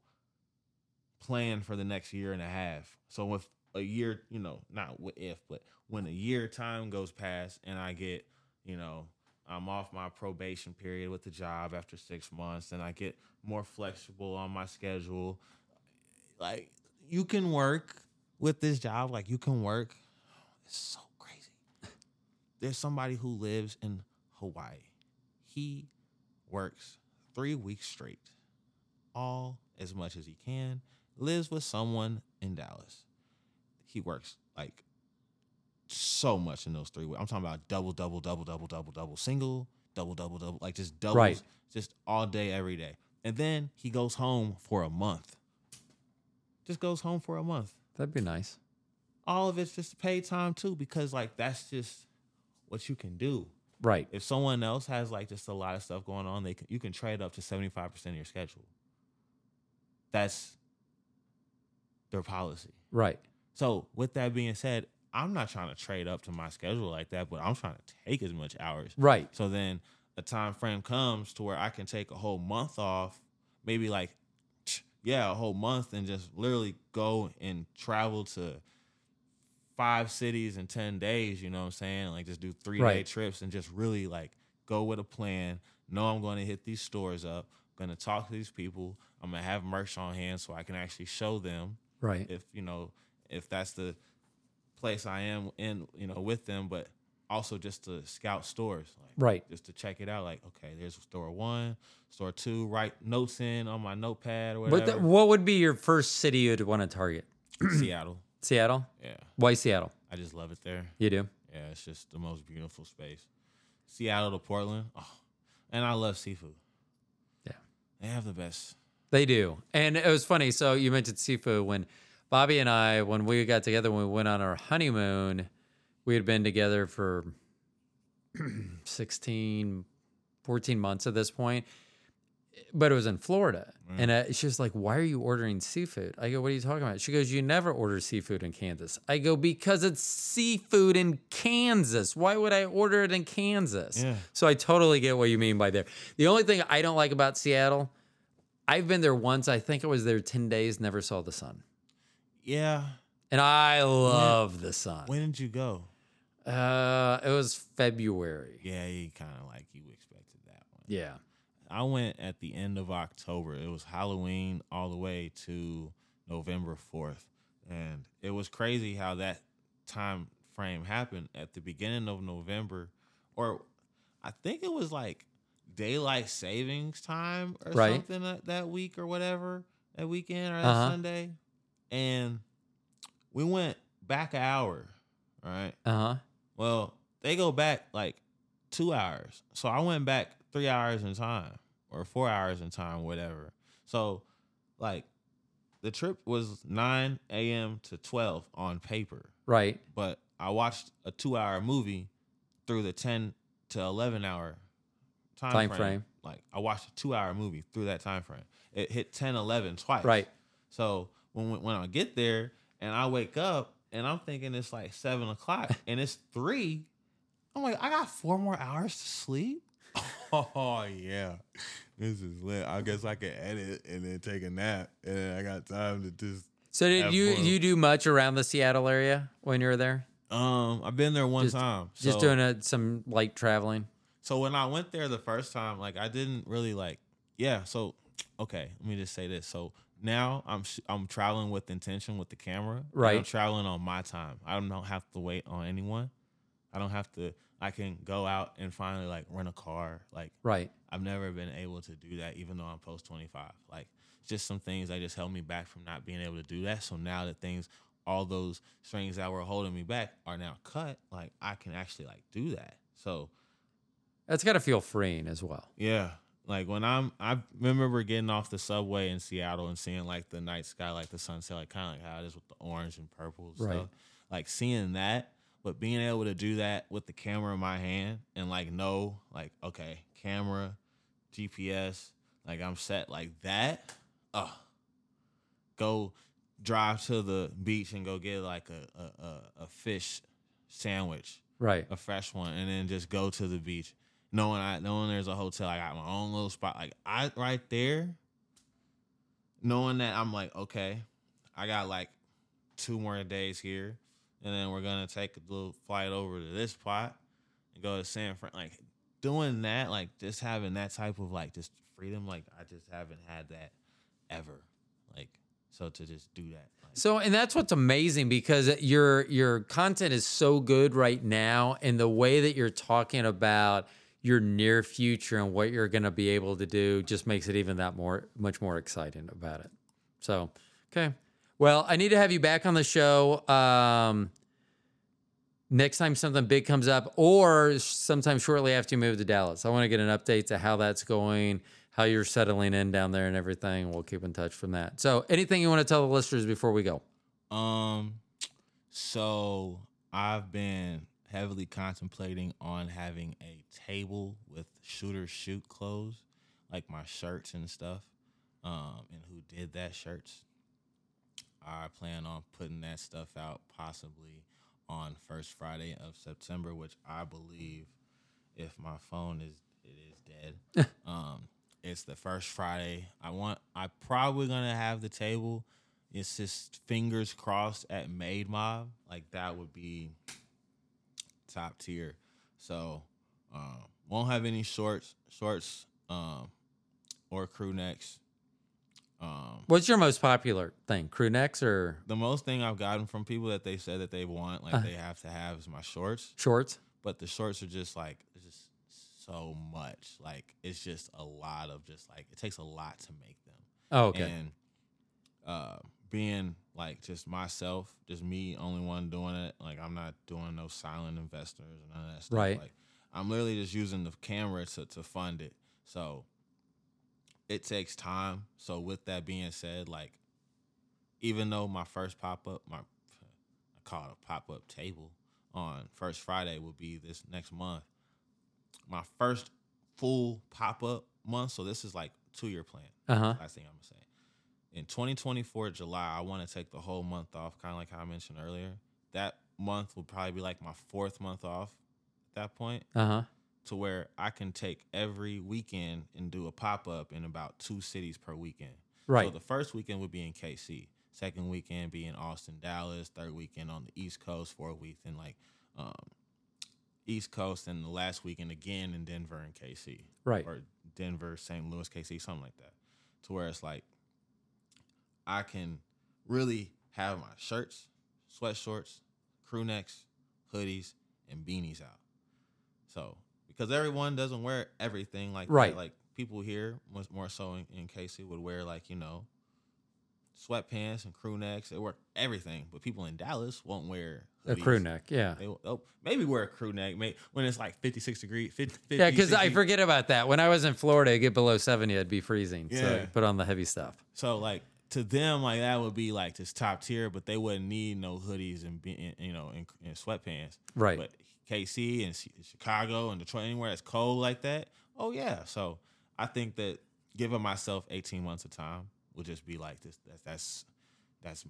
S2: plan for the next year and a half. So with a year, you know, not if, but when a year time goes past and I get, you know, I'm off my probation period with the job after six months, and I get more flexible on my schedule. Like you can work with this job, like you can work. It's so crazy. There's somebody who lives in Hawaii. He works three weeks straight, all as much as he can. Lives with someone in Dallas. He works like so much in those three weeks. I'm talking about double, double, double, double, double, double, single, double, double, double, like just doubles,
S1: Right.
S2: just all day, every day. And then he goes home for a month. Just goes home for a month.
S1: That'd be nice.
S2: All of it's just paid time too, because like that's just what you can do.
S1: Right.
S2: If someone else has like just a lot of stuff going on, they can, you can trade up to 75% of your schedule. That's their policy.
S1: Right.
S2: So with that being said, I'm not trying to trade up to my schedule like that, but I'm trying to take as much hours.
S1: Right.
S2: So then a time frame comes to where I can take a whole month off, maybe like yeah, a whole month and just literally go and travel to five cities in 10 days, you know what I'm saying? Like just do 3 day
S1: Right.
S2: trips and just really like go with a plan. Know I'm going to hit these stores up, going to talk to these people. I'm going to have merch on hand so I can actually show them
S1: Right.
S2: if you know if that's the place I am in, you know, with them, but also just to scout stores, like
S1: Right.
S2: just to check it out. Like, okay, there's store one, store two, write notes in on my notepad or whatever.
S1: What, the, what would be your first city you'd want to target?
S2: Seattle,
S1: Seattle?
S2: yeah,
S1: Why Seattle?
S2: I just love it there.
S1: You do?
S2: Yeah, it's just the most beautiful space. Seattle to Portland, oh, and I love seafood.
S1: Yeah.
S2: They have the best.
S1: They do. And it was funny. So you mentioned seafood. When Bobby and I, when we got together, when we went on our honeymoon, we had been together for 16, 14 months at this point. But it was in Florida. And uh, she was like, Why are you ordering seafood? I go, What are you talking about? She goes, You never order seafood in Kansas. I go, Because it's seafood in Kansas. Why would I order it in Kansas?
S2: Yeah.
S1: So I totally get what you mean by there. The only thing I don't like about Seattle, I've been there once. I think I was there 10 days, never saw the sun.
S2: Yeah.
S1: And I love the sun.
S2: When did you go?
S1: Uh, it was February.
S2: Yeah, you kind of like you expected that one.
S1: Yeah.
S2: I went at the end of October. It was Halloween all the way to November 4th. And it was crazy how that time frame happened at the beginning of November or I think it was like daylight savings time or
S1: Right.
S2: something that, that week or whatever, that weekend or that
S1: Uh-huh.
S2: Sunday. And we went back an hour, right?
S1: Uh huh.
S2: Well, they go back like two hours. So I went back three hours in time or four hours in time, whatever. So, like, the trip was 9 a.m. to 12 on paper,
S1: Right.
S2: but I watched a two hour movie through the 10 to 11 hour time,
S1: Time
S2: frame.
S1: frame.
S2: Like, I watched a two hour movie through that time frame. It hit 10, 11 twice.
S1: Right.
S2: So when when I get there and I wake up and I'm thinking it's like seven o'clock and it's three, I'm like, I got four more hours to sleep. Oh yeah, this is lit. I guess I can edit and then take a nap, and then I got time to just.
S1: So did you
S2: fun.
S1: you do much around the Seattle area when you were there?
S2: Um, I've been there one
S1: Just-
S2: time.
S1: Just doing a, some light traveling.
S2: So when I went there the first time, like I didn't really like. Yeah. So okay, let me just say this. So now I'm sh- I'm traveling with intention with the camera. and I'm
S1: Right.
S2: traveling on my time. I don't have to wait on anyone. I don't have to. I can go out and finally like rent a car. Like
S1: Right.
S2: I've never been able to do that, even though I'm post 25. Like, just some things that just held me back from not being able to do that. So now that things, all those strings that were holding me back are now cut, like, I can actually, like, do that. So,
S1: That's got to feel freeing as well.
S2: yeah. Like, when I'm, I remember getting off the subway in Seattle and seeing, like, the night sky, like the sunset, like, kind of like how it is with the orange and purple and
S1: Right.
S2: stuff. Like, seeing that, but being able to do that with the camera in my hand and, like, know, like, okay, camera, GPS, like I'm set like that. Oh, go drive to the beach and go get like a a, a, a fish sandwich,
S1: Right.
S2: a fresh one, and then just go to the beach. Knowing I knowing there's a hotel, I got my own little spot. Like I right there, knowing that I'm like, okay, I got like two more days here, and then we're gonna take a little flight over to this spot, and go to San Fran. Like doing that, like just having that type of like just freedom, like I just haven't had that ever. Like so to just do that.
S1: So, and that's what's amazing because your your content is so good right now, and the way that you're talking about your near future and what you're going to be able to do just makes it even that more much more exciting about it. So, okay, well, I need to have you back on the show. Um, next time something big comes up, or sometime shortly after you move to Dallas, I want to get an update to how that's going, how you're settling in down there, and everything. We'll keep in touch from that. So, anything you want to tell the listeners before we go?
S2: Um, so I've been heavily contemplating on having a table with shooter shoot clothes, like my shirts and stuff. Um, and who did that shirts? I plan on putting that stuff out possibly on first Friday of September, which I believe, if my phone is it is dead, um, it's the first Friday. I want. I probably gonna have the table. It's just fingers crossed at Made Mobb. Like that would be top tier. So um, won't have any shorts, shorts, um, or crew necks. Um,
S1: What's your most popular thing? Crew necks or
S2: the most thing I've gotten from people that they said that they want, like they have to have, is my shorts.
S1: shorts?
S2: But the shorts are just like it's just so much. Like it's just a lot of just like it takes a lot to make them.
S1: Oh, okay.
S2: And uh, being like just myself, just me, only one doing it. Like I'm not doing no silent investors and none of that stuff.
S1: Right.
S2: Like I'm literally just using the camera to to fund it. So it takes time. So with that being said, like even though my first pop up, my I call it a pop up table on first Friday will be this next month. My first full pop up month. So this is like two year plan.
S1: Uh huh.
S2: Last thing I'm gonna say. In 2024 July, I want to take the whole month off, kind of like how I mentioned earlier. That month will probably be like my fourth month off at that point,
S1: Uh huh.
S2: to where I can take every weekend and do a pop up in about two cities per weekend.
S1: Right.
S2: So the first weekend would be in KC. Second weekend be in Austin, Dallas. Third weekend on the East Coast. Fourth weekend like um, East Coast, and the last weekend again in Denver and KC.
S1: Right.
S2: Or Denver, St. Louis, KC, something like that. To where it's like I can really have my shirts, sweat shorts, crew necks, hoodies, and beanies out. So because everyone doesn't wear everything like that.
S1: Right.
S2: Like people here, much more so in, in KC, would wear like you know sweatpants and crew necks. They wear everything, but people in Dallas won't wear
S1: A crew neck. Yeah.
S2: They will oh, maybe wear a crew neck may, when it's like 56 degrees. 50, 50,
S1: Yeah, because I forget about that. When I was in Florida, it get below 70, it'd be freezing. So
S2: Yeah.
S1: I put on the heavy stuff.
S2: So like to them, like that would be like just top tier, but they wouldn't need no hoodies and, be, you know and, and sweatpants.
S1: Right.
S2: But KC and Chicago and Detroit, anywhere that's cold like that, oh yeah. So I think that giving myself 18 months of time would just be like this. That's that's that's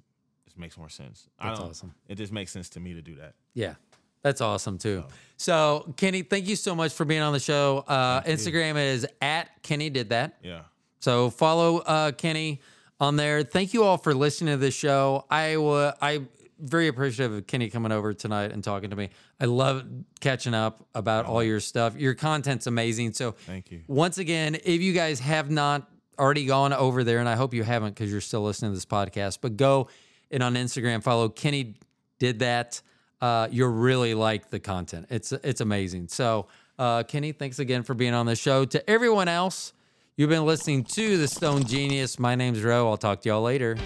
S2: this makes more sense.
S1: That's awesome.
S2: It just makes sense to me to do that.
S1: Yeah. That's awesome too. So, Kenny, thank you so much for being on the show. Uh, Instagram is at Kenny did that.
S2: Yeah.
S1: So follow uh, Kenny on there. Thank you all for listening to the show. I wa I very appreciative of Kenny coming over tonight and talking to me. I love catching up about all your stuff. Your content's amazing. So
S2: Thank you.
S1: once again, if you guys have not already gone over there, and I hope you haven't because you're still listening to this podcast, but go and on Instagram follow Kenny did that. Uh, you'll really like the content. It's it's amazing. So uh, Kenny, thanks again for being on the show. To everyone else, you've been listening to the Stone Genius. My name's Ro. I'll talk to y'all later.